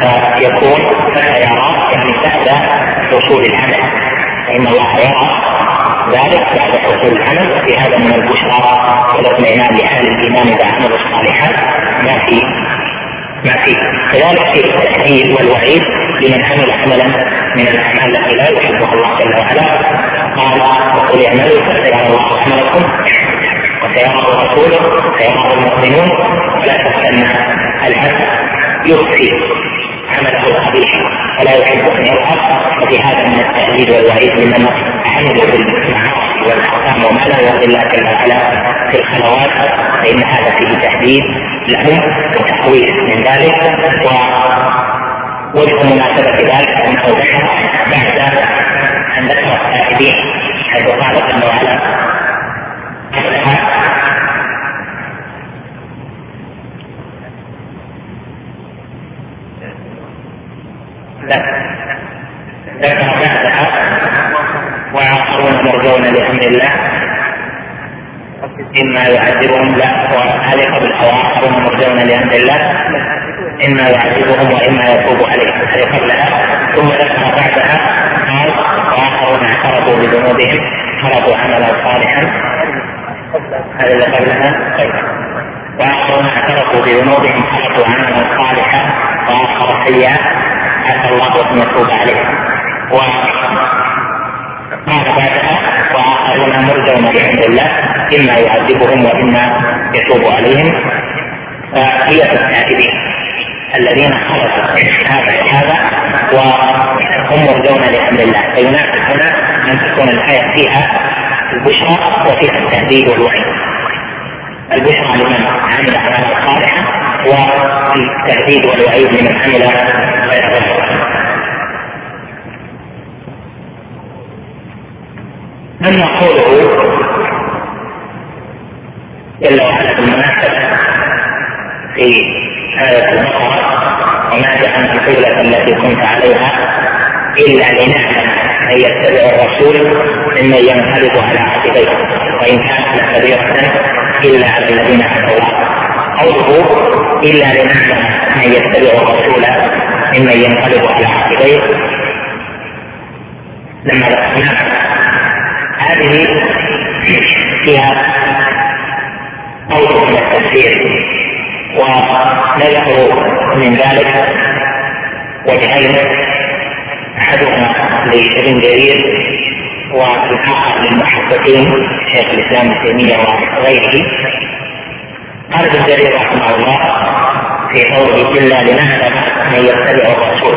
فيكون فسيرى يعني بعد حصول العمل فإن الله يرى ذلك بعد حصول العمل. وفي هذا من البشرى والاطمئنان لأهل الإيمان إذا عملوا الصالحات ما في ما فيه كذلك في التأكيد والوعيد لمن عمل عملا من الأعمال التي لا يحبها الله جل وعلا. قال وقل اعملوا فسيرى الله عملكم وسيرى رسوله وسيرى المؤمنون. ولا تستنى العبد يخفي عمله القبيح ولا يحب أن يظهر. وفي هذا من التأكيد والوعيد لمن عملوا بالمعاصي والاحكام وما لا يرضي الله جل وعلا في الخلوات فان هذا فيه تهديد لهم وتحويل من ذلك و مناسبة ذلك أنه ذكر بعد أن ذكر التائبين حيث قال جل وعلا ذكر بعدها مرجون لأمر الله. إما يعذبهم لا وهذه قبل أو آخرون مرجون لأمر الله. إما يعذبهم وإما يتوب عليهم. هذه قبلها ثم ذكر بعدها قال وآخرون اعترفوا بذنوبهم خلقوا عملا صالحا. هذا اللي قبلها طيب. وآخرون اعترفوا بذنوبهم خلقوا عملا صالحا. وآخر سيئا عسى الله أن يتوب عليهم. وقال بعدها وآخرون مرجون لعند الله إما يعذبهم وإما يتوب عليهم فهي التائبين الذين خلصوا هذا هذا وهم مرجون لامر الله فيناسب هنا ان تكون الايه فيها البشرى وفيها التهديد والوعيد البشرى لمن عمل اعمالا صالحه والتهديد والوعيد لمن عمل غير ذلك اما قوله جل وعلا بالمناسبة في آية البقرة وما جعلنا القبلة التي كنت عليها إلا لنعلم من يتبع الرسول ممن ينقلب على عقبيه وإن كانت لكبيرة إلا على الذين هدوا الله. قوله إلا لنعلم من يتبع الرسول ممن ينقلب على عقبيه لما ذكرناها هذه فيها قول من التفسير ونذكر من ذلك وجهين أحدهما لابن جرير والآخر للمحققين شيخ الإسلام ابن تيمية وغيره. قال ابن جرير رحمه الله في قوله إلا لنعلم من يتبع الرسول.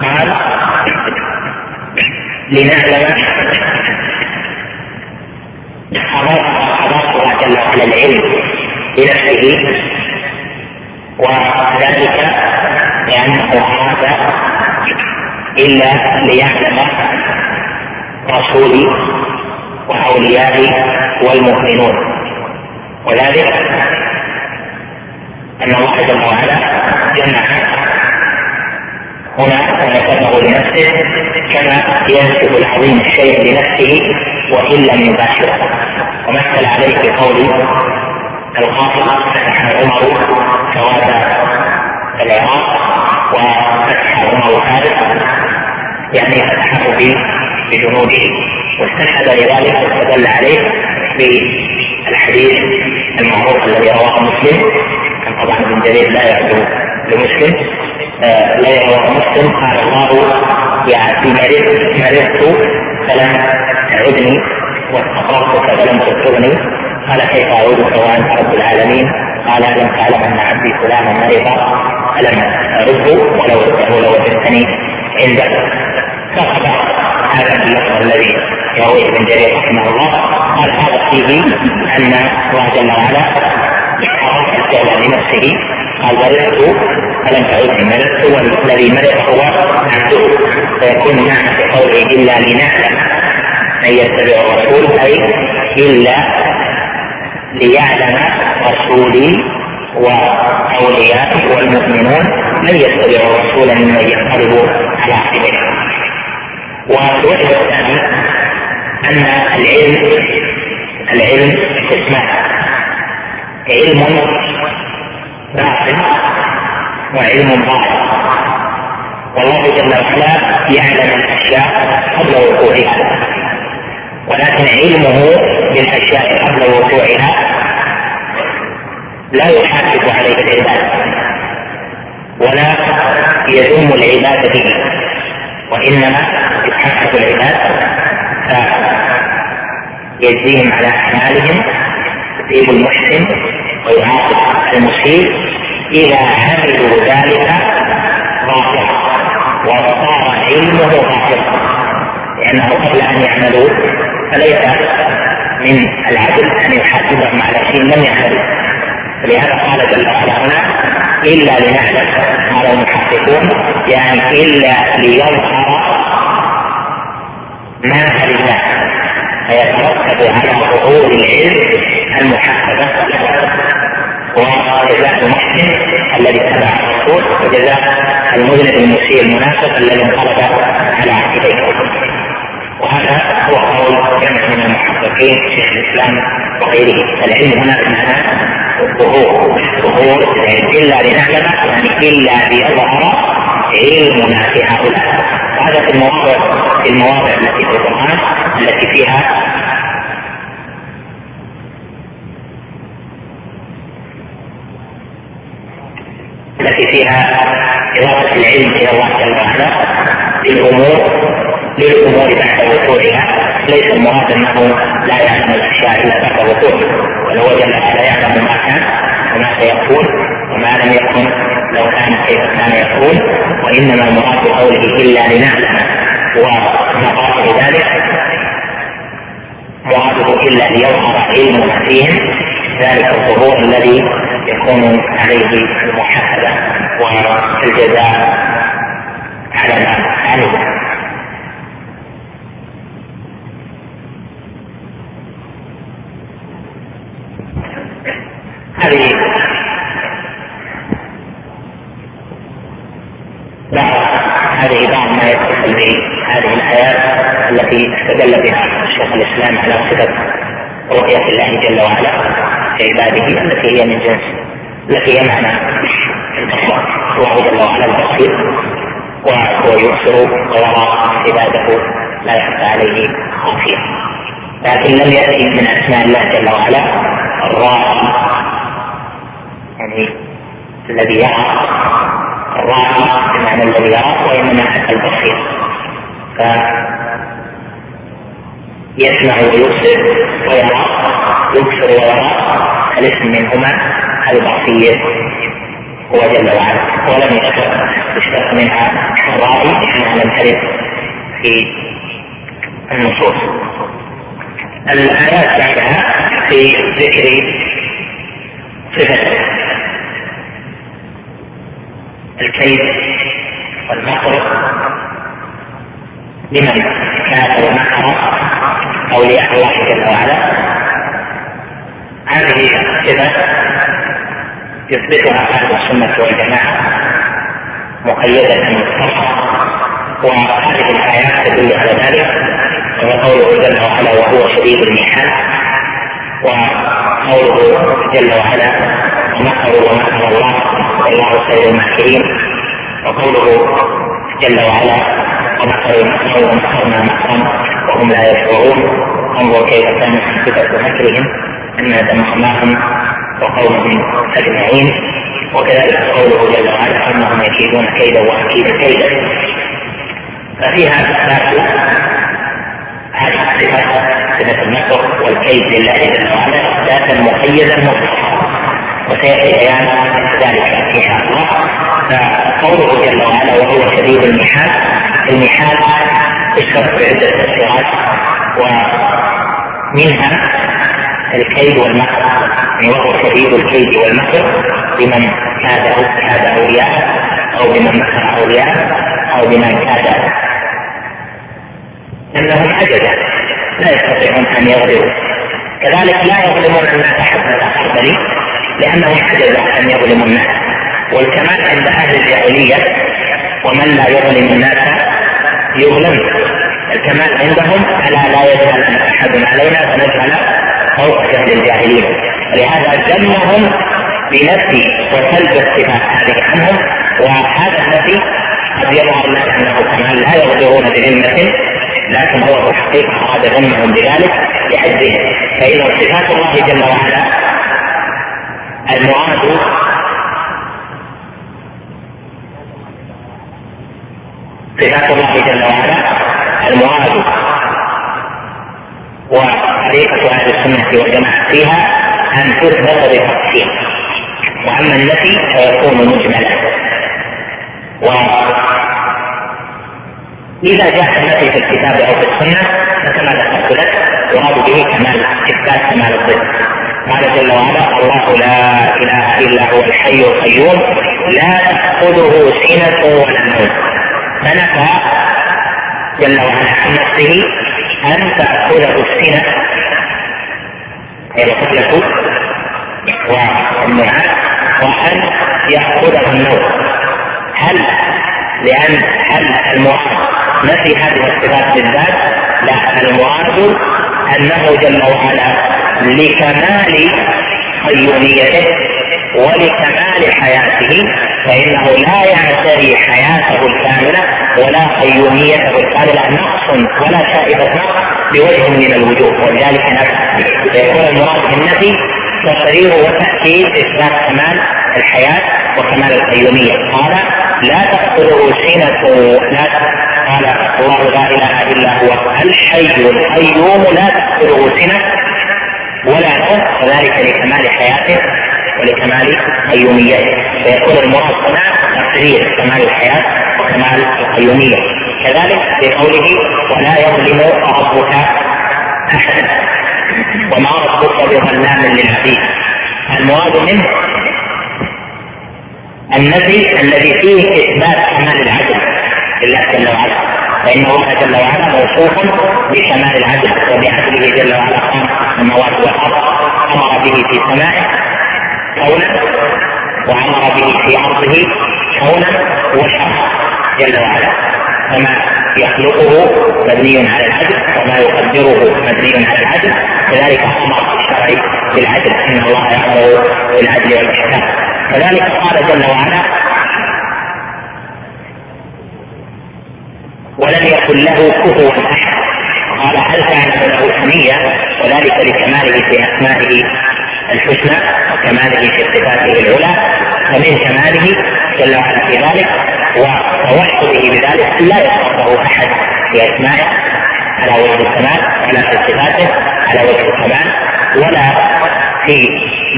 قال لنعلم وعلا العلم بنفسه وذلك لأنه أراد إلا ليعلم رسولي وأوليائي والمؤمنون. وذلك أن الله جل وعلا جمع هنا ونسبه لنفسه كما ينسب العظيم الشيء لنفسه وإن لم يباشره. ومثل عليه بقول القاضي فتح عمر سواد العراق وفتح عمر فارس يعني فتحه بجنوده. واستشهد لذلك واستدل عليه بالحديث المعروف الذي رواه مسلم. كان طبعا ابن جرير لا يعدو لمسلم. آه، لا يروى مسلم. قال الله مرضت مرضت فلم تعدني واستقررتك فلم تذكرني قال كيف اعودك وانت رب العالمين قال الم تعلم ان عبدي فلانا مرض فلم ارده ولو رده لوجدتني عندك فقد هذا اللفظ الذي يرويه ابن جرير رحمه الله قال هذا فيه ان الله جل وعلا اراد الفعل لنفسه قال مرضت فلم تعودني مرضت والذي مرض هو عبده فيكون معنى في قوله الا لنعلم من يتبع الرسول أي إلا ليعلم رسولي واوليائه والمؤمنون من يتبع الرسول ممن ينقلب على عقبيه. والوجه الثاني أن العلم العلم قسمان علم باطن وعلم ظاهر والله جل وعلا يعلم الأشياء قبل وقوعها. ولكن علمه بالأشياء قبل وقوعها لا يحاسب عليه العباد ولا يذم العباد به وإنما يحاسب العباد فيجزيهم على أعمالهم يثيب المحسن ويعاقب المسيء إذا عملوا ذلك ظاهرا وصار علمه ظاهرا لأنه قبل أن يعملوا فليس من العدل أن يحاسبهم على شيء لم يعملوا لهذا قال جل وعلا هنا إلا لنعلم قال المحققون يعني إلا ليظهر ما لله فيترتب على ظهور العلم المحققه وجزاء المحسن الذي اتبع الرسول وجزاء المذنب المسيء المنافق الذي انقلب على عقبيه وهذا هو قول جمع من المحققين شيخ الإسلام وغيره. العلم هنا بمعنى الظهور. ظهور إلا لنعلم يعني إلا ليظهر علمنا في هؤلاء. وهذا في المواضع في المواضع التي في القرآن التي فيها التي فيها إضافة العلم إلى الله جل وعلا للأمور للأمور بعد وقوعها ليس المراد أنه لا يعلم الأشياء إلا بعد وقوعها ولو جل وعلا يعلم ما كان وما سيكون وما لم يكن لو كان كيف كان يكون وانما المراد بقوله الا لنعلم ومقاصد ذلك مراده الا ليظهر علم فيهم ذلك الظهور الذي يكون عليه المحاسبه والجزاء على ما هذه بعض هذه بعض ما يتصل بهذه الآيات التي استدل بها شيخ الإسلام على صفة رؤية الله جل وعلا لعباده التي هي من جنس التي هي معنى الله جل وعلا البصير وهو يبصر ويرى عباده لا يخفى عليه خافية. لكن لم يأتي من أسماء الله جل وعلا الرائي الذي يرى الراعي بمعنى الذي يرى وانما البصير ف يسمع ويبصر ويرى يبصر ويرى الاسم منهما البصير. هو جل وعلا. ولم يشتق يشتق منها الرائي لم ترد في النصوص. الآيات بعدها في ذكر صفة الكيد والمكر. لمن كاد ومكر اولياء الله جل وعلا. هذه الصفة يثبتها أهل السنة والجماعة مقيدة متصله وهذه الآيات تدل على ذلك وهو قوله جل وعلا وهو شديد المحال وقوله جل وعلا ومكروا ومكر. الله خير الماكرين وقوله جل وعلا ومكروا مكرا ومكرنا مكرا وهم لا يشعرون. انظر كيف كان صفة مكرهم انا دمرناهم وقومهم أجمعين. وكذلك قوله جل وعلا أنهم يكيدون كيدا واكيد كيدا. ففيها إثبات هذه الصفات صفة المكر والكيد لله جل وعلا اثباتا مقيدا مطلقا. وسيأتي بيان ذلك إن شاء الله. فقوله جل وعلا وهو شديد المحال المحال اشترك بعدة تفسيرات ومنها الكيد والمكر يعني وهو شديد الكيد والمكر لمن كاد كاد أولياء أو بمن مكر أولياء أو بمن كاد. إنهم عجزا لا يستطيعون أن يغلبوا. كذلك لا يظلمون الناس حتى خردل لانهم عجزوا أن يظلموا الناس. والكمال عند أهل الجاهلية ومن لا يظلم الناس يظلم. الكمال عندهم ألا لا يجهل أحد علينا فنجهل فوق جهل الجاهلين. ولهذا ذمهم بنفي وسلب الصفات هذه عنهم. وهذا النفي قد يظهر الناس أنه كمال لا يغدرون بذمة لكن هو في الحقيقة أراد ذمهم بذلك لحجهم. فان صفات الله جل وعلا المراد صفات الله جل وعلا. المراد وطريقة أهل السنة والجماعة فيها أن تثبت بتفصيل. وأما النفي فيكون مجملا. وإذا جاء النفي في الكتاب أو في السنة فكما ذكرت لك يراد به كمال إثبات كمال الضد قال جل وعلا الله لا إله إلا هو الحي القيوم لا تأخذه سنة ولا نوم. فنفى جل وعلا عن نفسه أن تأخذه السنة. أي القبلة والنعاس وأن يأخذه النوم. هل لأن هل المراد نفي هذه الصفات بالذات؟ لا المراد أنه جل وعلا لكمال قيوميته ولكمال حياته فإنه لا يعتري حياته الكاملة ولا قيوميته الكاملة نقص ولا شائبة نقص بوجه من الوجوه ولذلك فيكون المراد بالنفي تقرير وتأكيد إثبات كمال الحياة وكمال القيومية. قال لا تأخذه سنة لا قال الله لا إله إلا هو الحي القيوم لا تأخذه سنة ولا نوم وذلك لكمال حياته ولكمال قيوميته فيكون المراد هنا تقرير كمال الحياة وكمال القيوميه كذلك بقوله ولا يظلم ربك أحدا وما ربك بظلام للعبيد. المراد منه النفي الذي فيه إثبات كمال العدل لله جل وعلا. فان الله جل وعلا موصوف بكمال العدل وبعدله جل وعلا خلق السماوات والأرض أمر به في سمائه كونا وأمر به في أرضه كونا وشرعا جل وعلا. كما يخلقه مبني على العدل وما يقدره مبني على العدل كذلك أمر الشرع بالعدل إن الله يأمر بالعدل والإحسان. كذلك قال جل وعلا ولم يكن له كفوا أحد. قال هل كان له سميا وذلك لكماله في أسمائه الحسنى وكماله في صفاته العلى. فمن كماله جل وعلا في ذلك. وتوحده بذلك لا يصفه أحد في أسمائه على وجه الكمال ولا في صفاته على وجه الكمال ولا في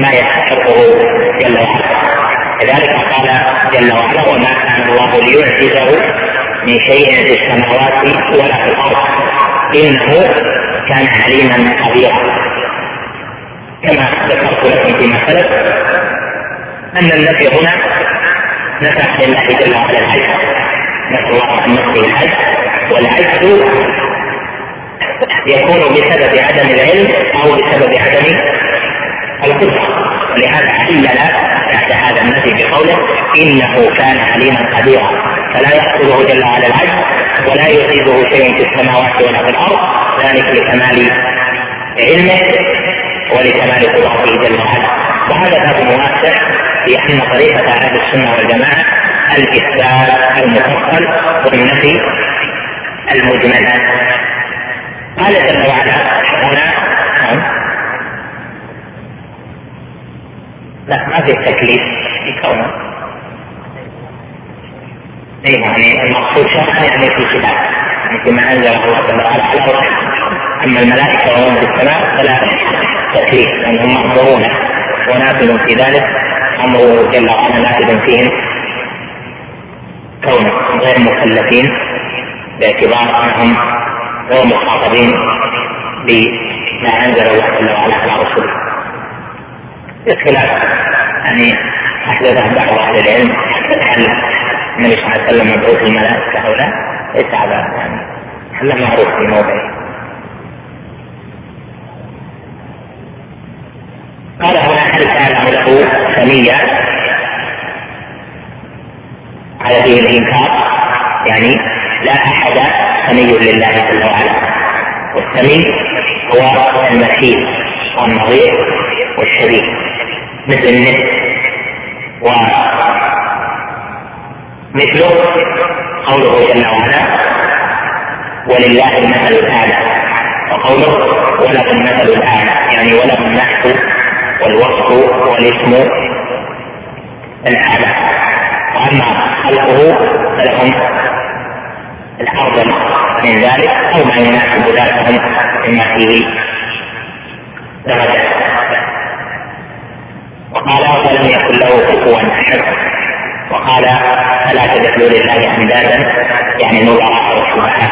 ما يستحقه جل وعلا. لذلك قال جل وعلا وما كان الله ليعجزه من شيء في السماوات ولا في الأرض. إنه كان عليما خبيرا كما ذكرت لكم فيما سلف أن النفي هنا نفى لله جل وعلا العجز نسأل الله عن نفسه العجز والعجز يكون بسبب عدم العلم أو بسبب عدم القدرة. ولهذا علل بعد هذا النفي بقوله إنه كان عليما قديرا. فلا يقتله جل وعلا العجز ولا يصيبه شيء في السماوات ولا في الأرض. ذلك لكمال علمه ولكمال قدرته جل وعلا. وهذا باب موسع في أن طريقة أهل السنة والجماعة الإثبات المفصل والنفي المجمل. قال جل وعلا هنا لا ما في تكليف في كونه. اي يعني المقصود شرعا يعني في كتاب يعني فيما انزل الله جل وعلا على رسله أما الملائكة وهم في السماء فلا تكليف لأنهم مأمورون. ونافذ في ذلك امره جل وعلا نافذ فيهم كونهم غير مكلفين باعتبار أنهم غير مخاطبين بما أنزل الله جل وعلا على رسوله. بخلاف يعني احدثه بعض أهل العلم هل النبي صلى الله عليه وسلم مبعوث الملائكة أو لا؟ ليس هذا يعني هذا معروف في موضعه. قال هنا هل كان له سمية على فيه الإنكار يعني لا أحد سمي لله جل وعلا والسمي هو المثيل والنظير والشريك مثل النت ومثله قوله جل وعلا ولله المثل الاعلى وقوله وله المثل الاعلى يعني وله النحو والوصف والاسم الاعلى وأما خلقه فلهم الافضل من ذلك أو ما يناسب ذاتهم مما فيه درجة. وقال ولم يكن له كفوا احد وقال فلا تجعلوا لله أندادا؟ يعني نظراء وشبهاء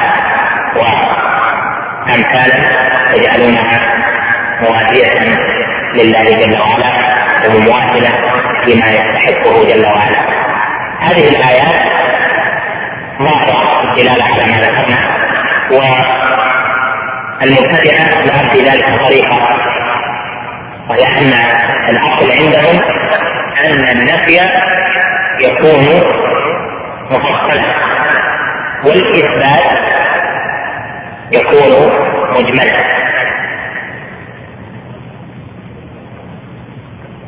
وامثالا تجعلونها مواتيه لله جل وعلا ومماثله فيما يستحقه جل وعلا. هذه الآيات ظاهرة الدلالة على ما ذكرنا والمبتدئة لهم في ذلك طريقة وهي أن الأصل عندهم أن النفي يكون مفصلا والإثبات يكون مجملا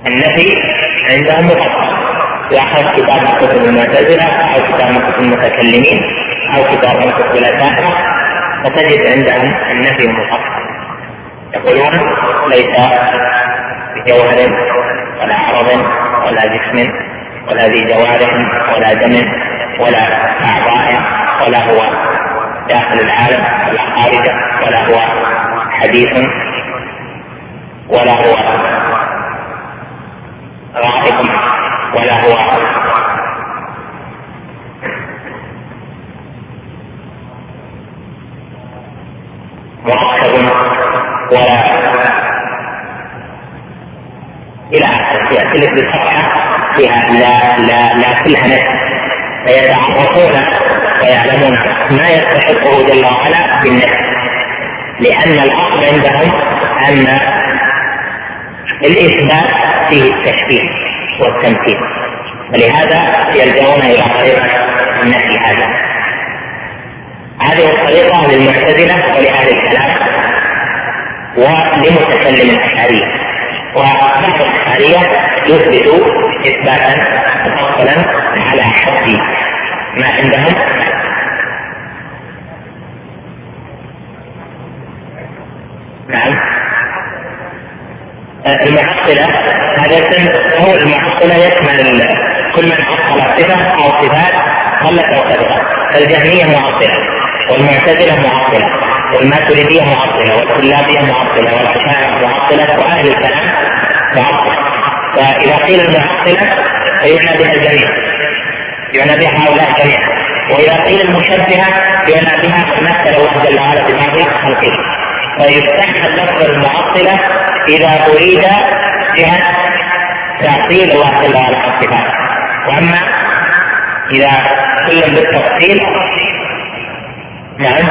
النفي عندهم مفصل. يأخذ كتاب كتب المعتزلة أو كتاب كتب المتكلمين أو كتاب كتب الأشاعرة فتجد عندهم النفي مفصل. يقولون ليس بجوهر ولا عرض ولا جسم. ولا ذي جوارح ولا دم ولا أعضاء ولا هو داخل العالم ولا خارجه ولا هو حديث ولا هو غائب ولا هو مركب ولا إلى آخره. يأتي لك بصفحه فيها لا لا لا كلها نفس. فيتعرفون ويعلمون ما يستحقه جل وعلا بالنفس. لأن الاصل عندهم أن الإثبات فيه التشبيه والتمثيل. ولهذا يلجؤون إلى طريقه النفي هذا. هذه الطريقة للمعتزلة ولأهل الكلام ولمتكلم الأشعرية. وبعض الأشعرية يثبت إثباتا مفصلا على حد ما عندهم. نعم. المحصلة هذا اسم هو المحصلة يشمل كل من حصل صفة أو صفات قلت أو كثرت فالجهمية معطلة والمعتزلة معطلة والماتريدية معطلة والكلابية معطلة والأشاعرة معطلة وأهل الكلام معطلة. فإذا قيل المعطلة فيعنى بها الجميع. يعنى بها هؤلاء جميعا. وإذا قيل المشبهة يعنى بها مثل الله جل وعلا ببعض خلقه فيستحسن لفظ المعطلة إذا أريد جهة تعطيل الله جل وعلا الصفات وأما إذا كل بالتفصيل نعم.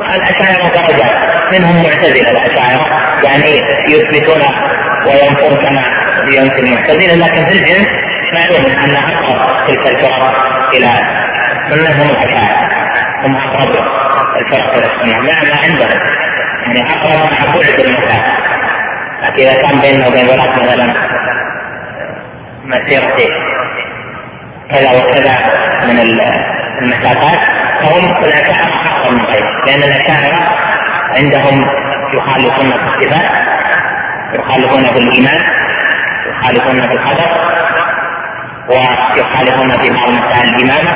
الأشاعرة درجات منهم معتزلة الأشاعرة يعني يثبتون وينفون كما ينفي المعتزلة لكن في الجنس معلوم أن أقرب تلك الفرق إلى السنة هم الأشاعرة هم أقرب الفرق إلى السنة مع ما عندهم يعني أقرب مع بعد المكان لكن إذا كان بيننا وبين ذلك مثلا مسيرة كذا وكذا من المسافات فهم الأشاعرة أقرب من غيرهم لأن الأشاعرة عندهم يخالفون الصفات يخالفون في الإيمان يخالفون في القدر ويخالفون في بعض مسائل الإمامة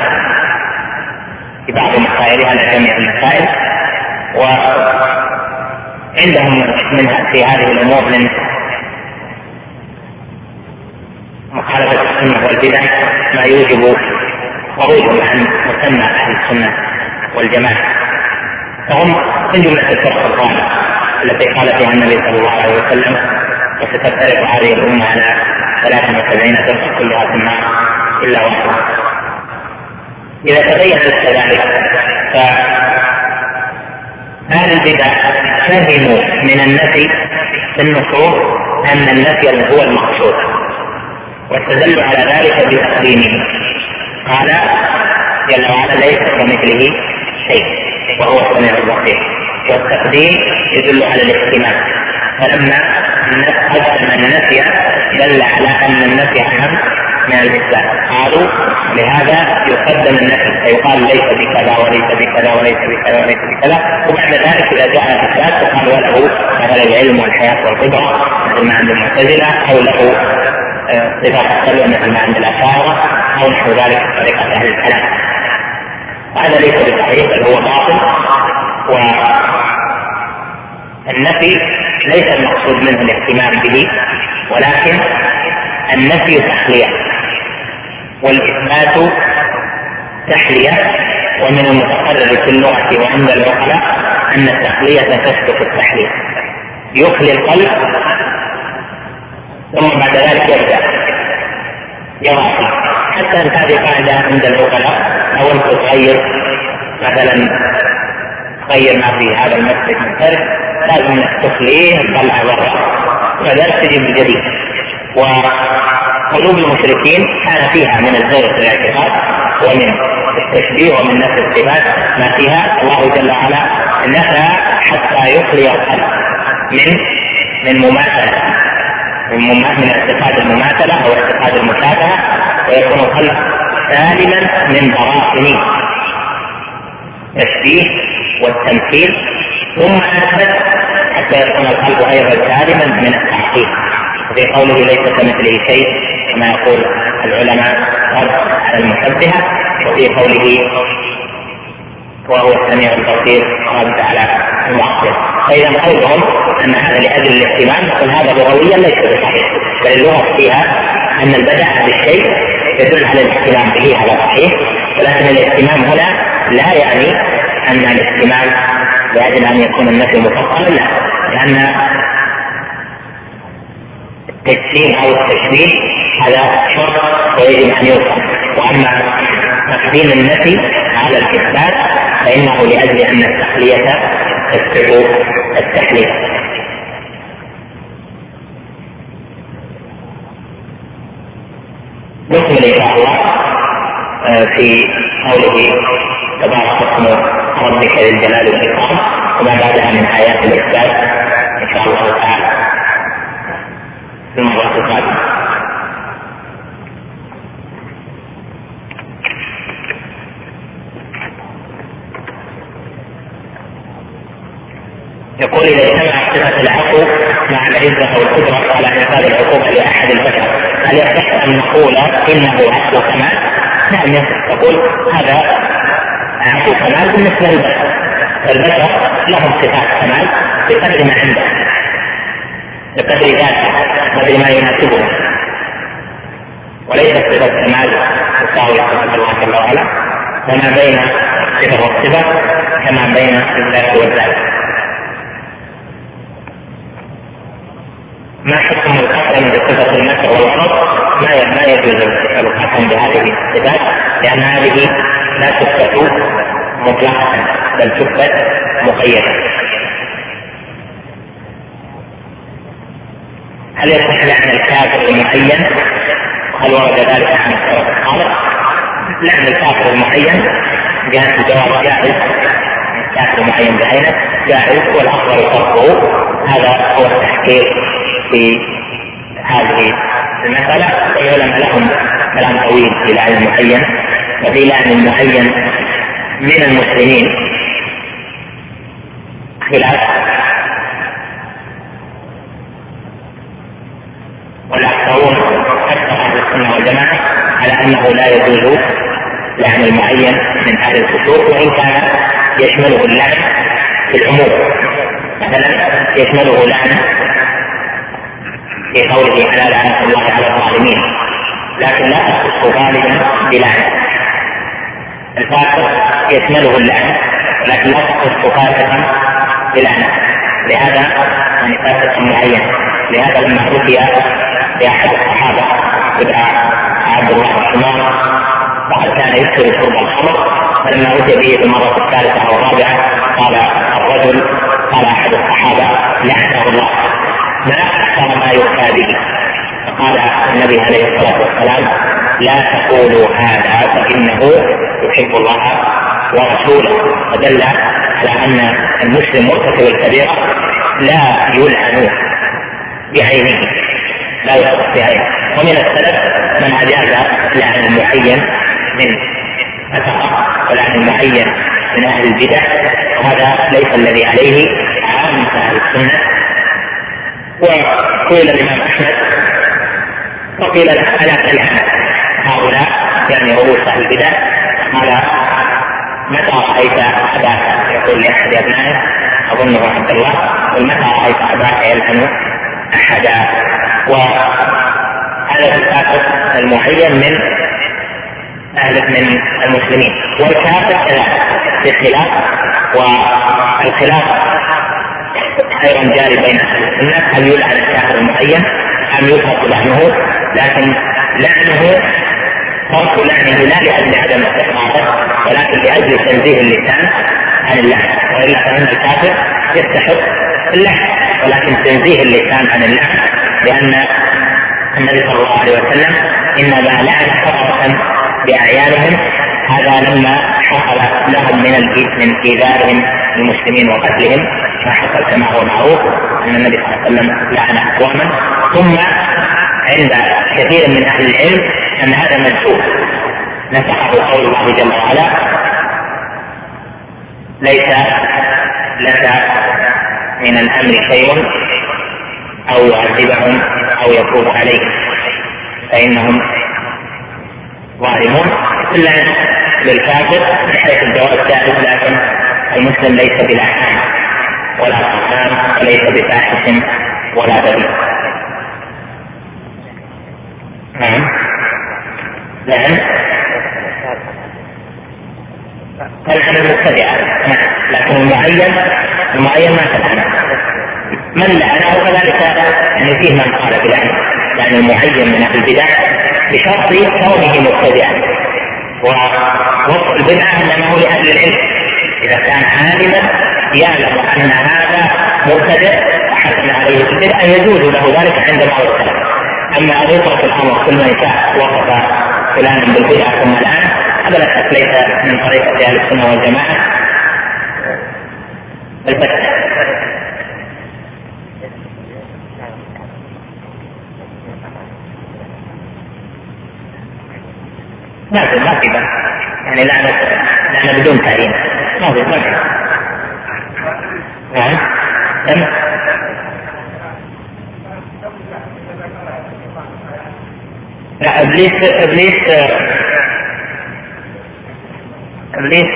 في بعض مسائلها لا جميع المسائل وعندهم من في هذه الأمور من مخالفة السنة والبدع ما يوجب خروجهم عن مسمى أهل السنة والجماعة فهم من جملة الفرق الضالة التي قال فيها النبي صلى الله عليه وسلم وستفترق هذه الأمة على 73 فرقة كلها في النار إلا واحدة. إذا تبين لك ذلك فأهل البدع فهموا من النفي في النصوص أن النفي هو المقصود واستدلوا على ذلك بتقديمه. قال جل وعلا ليس كمثله شيء وهو السميع البصير. والتقديم يدل على الاهتمام فلما قدم النفي دل على أن النفي أهم من الاثبات قالوا لهذا يقدم النفي فيقال ليس بكذا وليس بكذا وليس بكذا وليس بكذا. وبعد ذلك إذا جاء الاثبات فقال وله مثلا العلم والحياة والقدرة مثل ما عند المعتزلة أو له آه، صفات السبع مثل ما عند الأشاعرة أو نحو ذلك طريقة أهل الكلام. هذا ليس بصحيح بل هو باطل. والنفي ليس المقصود منه الاهتمام به ولكن النفي تحلية والإثبات تحلية ومن المتقرر في اللغة وعند العقلاء أن التحلية تسبق التحلية. يخلي القلب ثم بعد ذلك يبدأ. يضع حتى هذه قاعدة عند العقلاء أو أنت تغير مثلا تغير ما في هذا المسجد من فرد لازم انك تخليه تطلع برا وذلك تجيب الجديد وقلوب المشركين كان فيها من الزيغ في الاعتقاد ومن التشبيه ومن نفس الصفات ما فيها. الله جل وعلا نفى حتى يخلي القلب من من مماثلة من من اعتقاد المماثلة أو اعتقاد المشابهة ويكون القلب سالما من براثن التشبيه والتمثيل ثم أثبت حتى يكون القلب أيضا سالما من التعطيل وفي قوله ليس كمثله شيء كما يقول العلماء على المشبهة وفي قوله وهو السميع البصير رد على المعطل فإذا قولهم أن هذا لأجل الاهتمام نقول هذا لغويا ليس بصحيح بل اللغة فيها أن البدع بالشيء يدل على الاهتمام به هذا صحيح ولكن الاهتمام هنا لا يعني أن الاهتمام لأجل أن يكون النفي مفصلا لا لأن التجسيم أو التشبيه هذا شرط ويجب أن يوصل وأما تقديم النفي على الإثبات فإنه لأجل أن التحليه تسبق التحليه نكمل إن شاء الله آه، في قوله تبارك اسم ربك ذي الجلال والإكرام وما بعدها من آيات الاثبات إن شاء الله تعالى. في المره القادمه يقول إذا اجتمعت صفة العفو مع العزة والقدرة على انفاذ العقوبة لأحد البشر هل يصح أن نقول إنه عفو كمال؟ نعم يقول هذا عفو كمال بالنسبة للبشر البشر لهم صفات كمال بقدر ما عندهم بقدر ذاته بقدر ما يناسبهم وليست صفة كمال تساوي صفه الله جل وعلا وما بين الصفه والصفه كما بين الذات والذات. ما حكم القسم بصفة المكر والغرض ما يجوز القسم بهذه الصفات لأن هذه لا تثبت مطلقة بل تثبت مقيدة هل يصح لعن الكافر المعين؟ هل ورد ذلك عن الخالق؟ لعن الكافر المعين جاءت الجواب جائز. كافر معين بعينه جائز والأفضل تركه هذا هو التحقيق في هذه المسألة. والعلماء لهم كلام طويل في لعن المعين. وفي لعن المعين من المسلمين خلاف والأكثرون أكثر أهل السنة والجماعة على أنه لا يجوز لعن المعين من أهل الفسوق وإن كان يشمله اللعن في العموم. مثلا يشمله لعن في قوله على لعنة الله على الظالمين لكن لا تخص غالبا بلعنة الفاسق يشمله اللعنة لكن لا تخص فاسقا بلعنة لهذا يعني فاسق معين. لهذا لما حكي لأحد الصحابة يدعى عبد الله عمر وقد كان يكثر شرب الخمر. فلما أتي به في المرة الثالثة أو الرابعة قال الرجل قال أحد الصحابة لعنه الله. ما أكثر ما يؤتى به؟ فقال النبي عليه الصلاة والسلام لا تقولوا هذا فإنه يحب الله ورسوله. فدل على أن المسلم مرتكب الكبيرة لا يلعن بعينه لا يلعن بعينه. ومن السلف من أجاز لعن المعين من الفقر ولعن المعين من أهل البدع. وهذا ليس الذي عليه عامة أهل السنة. وقيل الإمام أحمد وقيل الا تلعن هؤلاء يعني رؤوس أهل البدع قال متى رأيت اباك يقول لاحد ابنائه اظنه عبد الله. قل متى رأيت اباك يلعن أحدا؟ وهذا الكافر المعين من أهل من المسلمين. والكافر كذلك في خلاف والخلاف أيضا جاري بين أهل السنة. هل يلعن الكافر المعين أم يترك لعنه لكن لعنه ترك لعنه لا لأجل عدم استحقاقه ولكن لأجل تنزيه اللسان عن اللعن وإلا فإن الكافر يستحق اللعن ولكن تنزيه اللسان عن اللعن لأن النبي صلى الله عليه وسلم إنما لعن كثره بأعيانهم هذا لما حصل لهم من من إيذائهم المسلمين وقتلهم ما حصل كما هو معروف أن النبي صلى الله عليه وسلم لعن أقواما. ثم عند كثير من أهل العلم أن هذا منسوخ نسخه قول الله جل وعلا ليس لك من الأمر شيء أو يعذبهم أو يتوب عليهم. فإنهم ظالمون. إلا للكافر من حيث الجواز جائز لكن المسلم ليس بلعان ولا قتال وليس بفاحش ولا بريء نعم. نعم. تلعن المبتدعة نعم. لكن المعين المعين ما تلعن من لعنه كذلك يعني فيه من قال بلعنه يعني المعين من أهل البدع بشرط كونه مبتدعا ووصف البدعة انما هو لاهل العلم. إذا كان عالما يعلم أن هذا مبتدع وحكم عليه البدعه يجوز له ذلك عند بعض السلف. أما ان يترك الأمر كل من شاء وصف فلانا بالبدعه ثم الآن. لا ليس من طريقه أهل السنة والجماعة. البتة ما في ما في يعني لعنة لعنة بدون تعيين ما في ما في. نعم. لا إبليس إبليس إبليس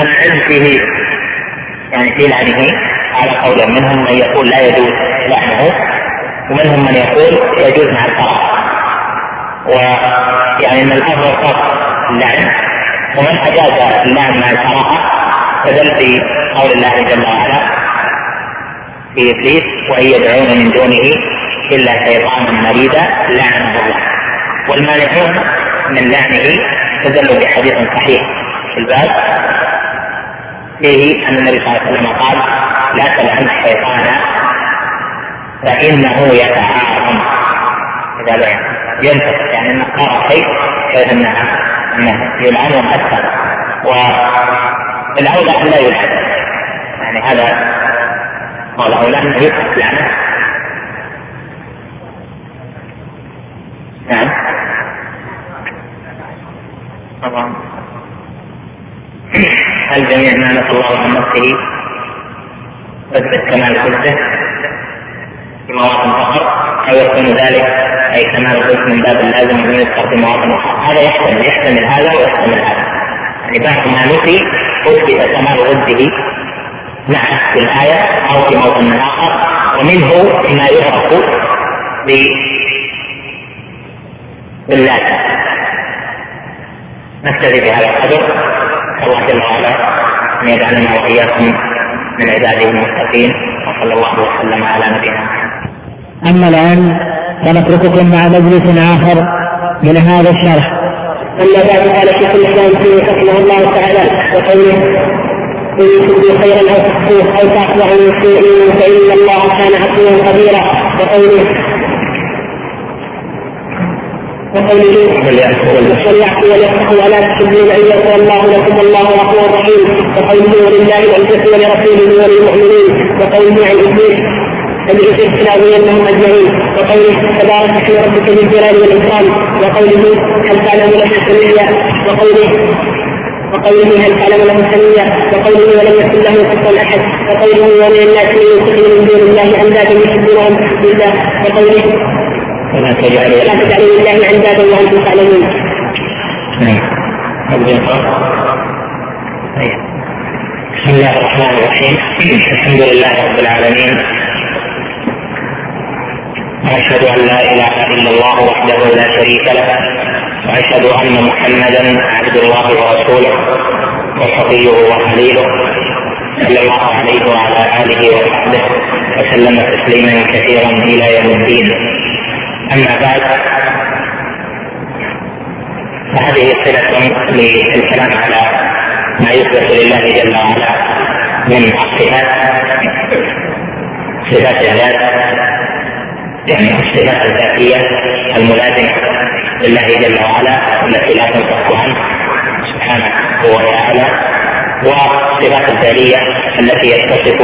العلم فيه يعني في لعنه على قول منهم من يقول لا يجوز لعنه ومنهم من يقول يجوز مع الكراهه ويعني إن الأمر خاص اللعن ومن أجاز اللعن مع الكراهه فدل في قول الله جل وعلا في إبليس وإن يدعون من دونه إلا شيطانا مريدا لعنه الله. والمانعون من لعنه استدلوا بحديث صحيح في الباب. فيه أن النبي صلى الله عليه وسلم قال لا تلعن الشيطان فإنه يتعاظم إذا لعن ينتفع يعني إنه قرأ شيء كيف انها أنه يلعن أكثر والأولى أن لا يلعن. يعني هذا هو الاولى أنه يترك لعنة. نعم. طبعا. ما نسى الله عن نفسه؟ تثبت كمال قدسه في مواطن فقط أو يكون ذلك أي كما قلت من باب اللازم من يذكر في مواطن أخرى هذا يحتمل يحتمل هذا ويحتمل هذا. يعني بعض ما نفي أثبت كمال ضده نعم في الآية أو في موطن آخر. ومنه ما يعرف باللازم. نكتفي بهذا القدر. الله جل وعلا أن يجعلنا وإياكم من عباده المتقين وصلى الله وسلم على نبينا محمد. أما الآن فنترككم مع مجلس آخر من هذا الشرح. أما بعد قال شيخ الإسلام فيه رحمه الله تعالى وقوله إن تبدوا خيرا أو تخفوه أو تعفو عن سوء فإن الله كان عفوا قديرا. وقوله وقوله وليعفوا وليصفحوا ولا تحبون ان يغفر الله لكم الله غفور رحيم وقوله ولله العزه ولرسوله وللمؤمنين وقوله عن ابليس فبإذن لأغوينهم أجمعين وقوله تبارك اسم ربك ذي الجلال والإكرام وقوله هل تعلم له سميا وقوله وقوله هل تعلم له سميا وقوله ولم يكن له كفوا احد وقوله ومن الناس من يتخذ من دون الله اندادا يحبونهم بالله وقوله ولا تجعلوا لا تجعلوا لله اندادا وأنتم تعلمون. نعم. بسم الله الرحمن الرحيم. الحمد لله رب العالمين. وأشهد أن لا إله إلا الله وحده لا شريك له. وأشهد أن محمدا عبد الله ورسوله وصفيه وخليله. صلى الله عليه وعلى آله وصحبه وسلم تسليما كثيرا إلى يوم الدين. أما بعد فهذه صلة للكلام على ما يثبت لله جل وعلا من الصفات صفات الذات يعني الصفات الذاتية الملازمة لله جل وعلا التي لا تنفك عنه سبحانه وتعالى والصفات الفعلية التي يتصف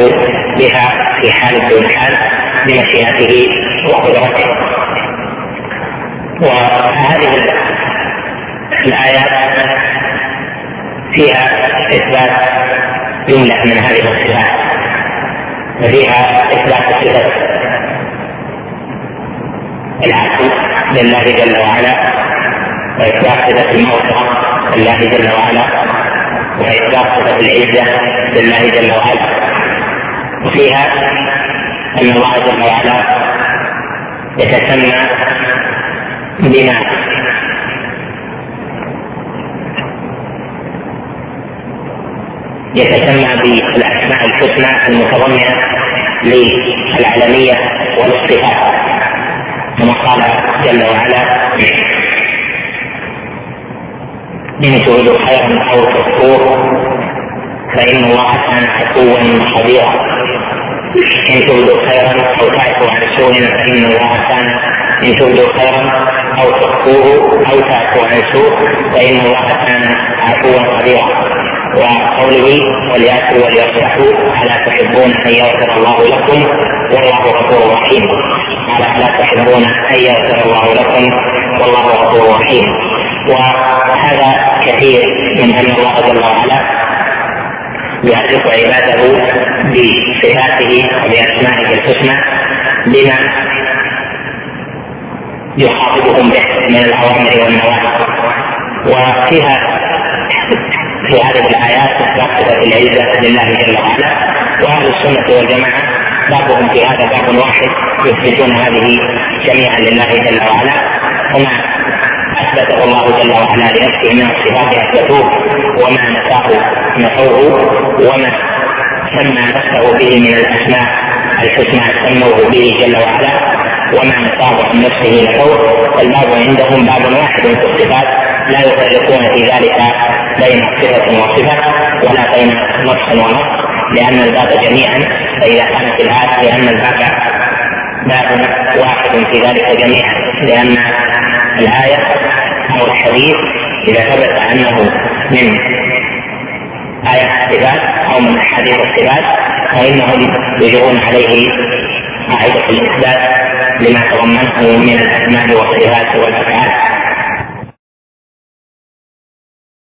بها في حال دون حال بمشيئته وقدرته. وهذه الآيات فيها إثبات جملة من هذه الصفات وفيها إثبات صفة العفو لله جل وعلا وإثبات صفة المغفرة لله جل وعلا وإثبات صفة العزة لله جل وعلا وفيها أن الله جل وعلا يتسمى بما يتسمى بالأسماء الحسنى المتضمنة للعلميه والاصطفاء كما قال جل وعلا إن تريدوا خيرا أو تخفوه فإن الله كان عفوا خبيرا. إن تريدوا خيرا أو تعفوا عن سوء فإن الله كان ان تبدوا خيرا أو تخفوه أو تعفو عن سوء فإن الله كان عفوا قديرا. وقوله وليأتوا وليصلحوا ألا تحبون أن يغفر الله لكم؟ والله غفور رحيم. قال ألا تحبون أن يغفر الله لكم؟ والله غفور رحيم. وهذا كثير من أن الله جل وعلا يعرف عباده بصفاته وبأسمائه الحسنى بما يخاطبهم به من الأوامر والنواهي. وفيها في هذه الآيات اثبات العزه لله جل وعلا. وأهل السنة والجماعة بابهم في هذا باب واحد يثبتون هذه جميعا لله جل وعلا. وما أثبته الله جل وعلا لنفسه من الصفات أثبتوه. وما نفاه نفوه. وما سمى نفسه به من الأسماء الحسنى سموه به جل وعلا. وما نصاب عن نفسه نحوه فالباب عندهم باب واحد في الصفات لا يفرقون في ذلك بين صفة وصفة ولا بين نص ونص لأن الباب جميعا فإذا كانت الآية لأن الباب باب واحد في ذلك جميعا لأن الآية أو الحديث إذا ثبت أنه من آية الصفات أو من أحاديث الصفات فإنهم يجرون عليه قاعدة الإثبات. لما تضمنه من الأسماء والصفات والأفعال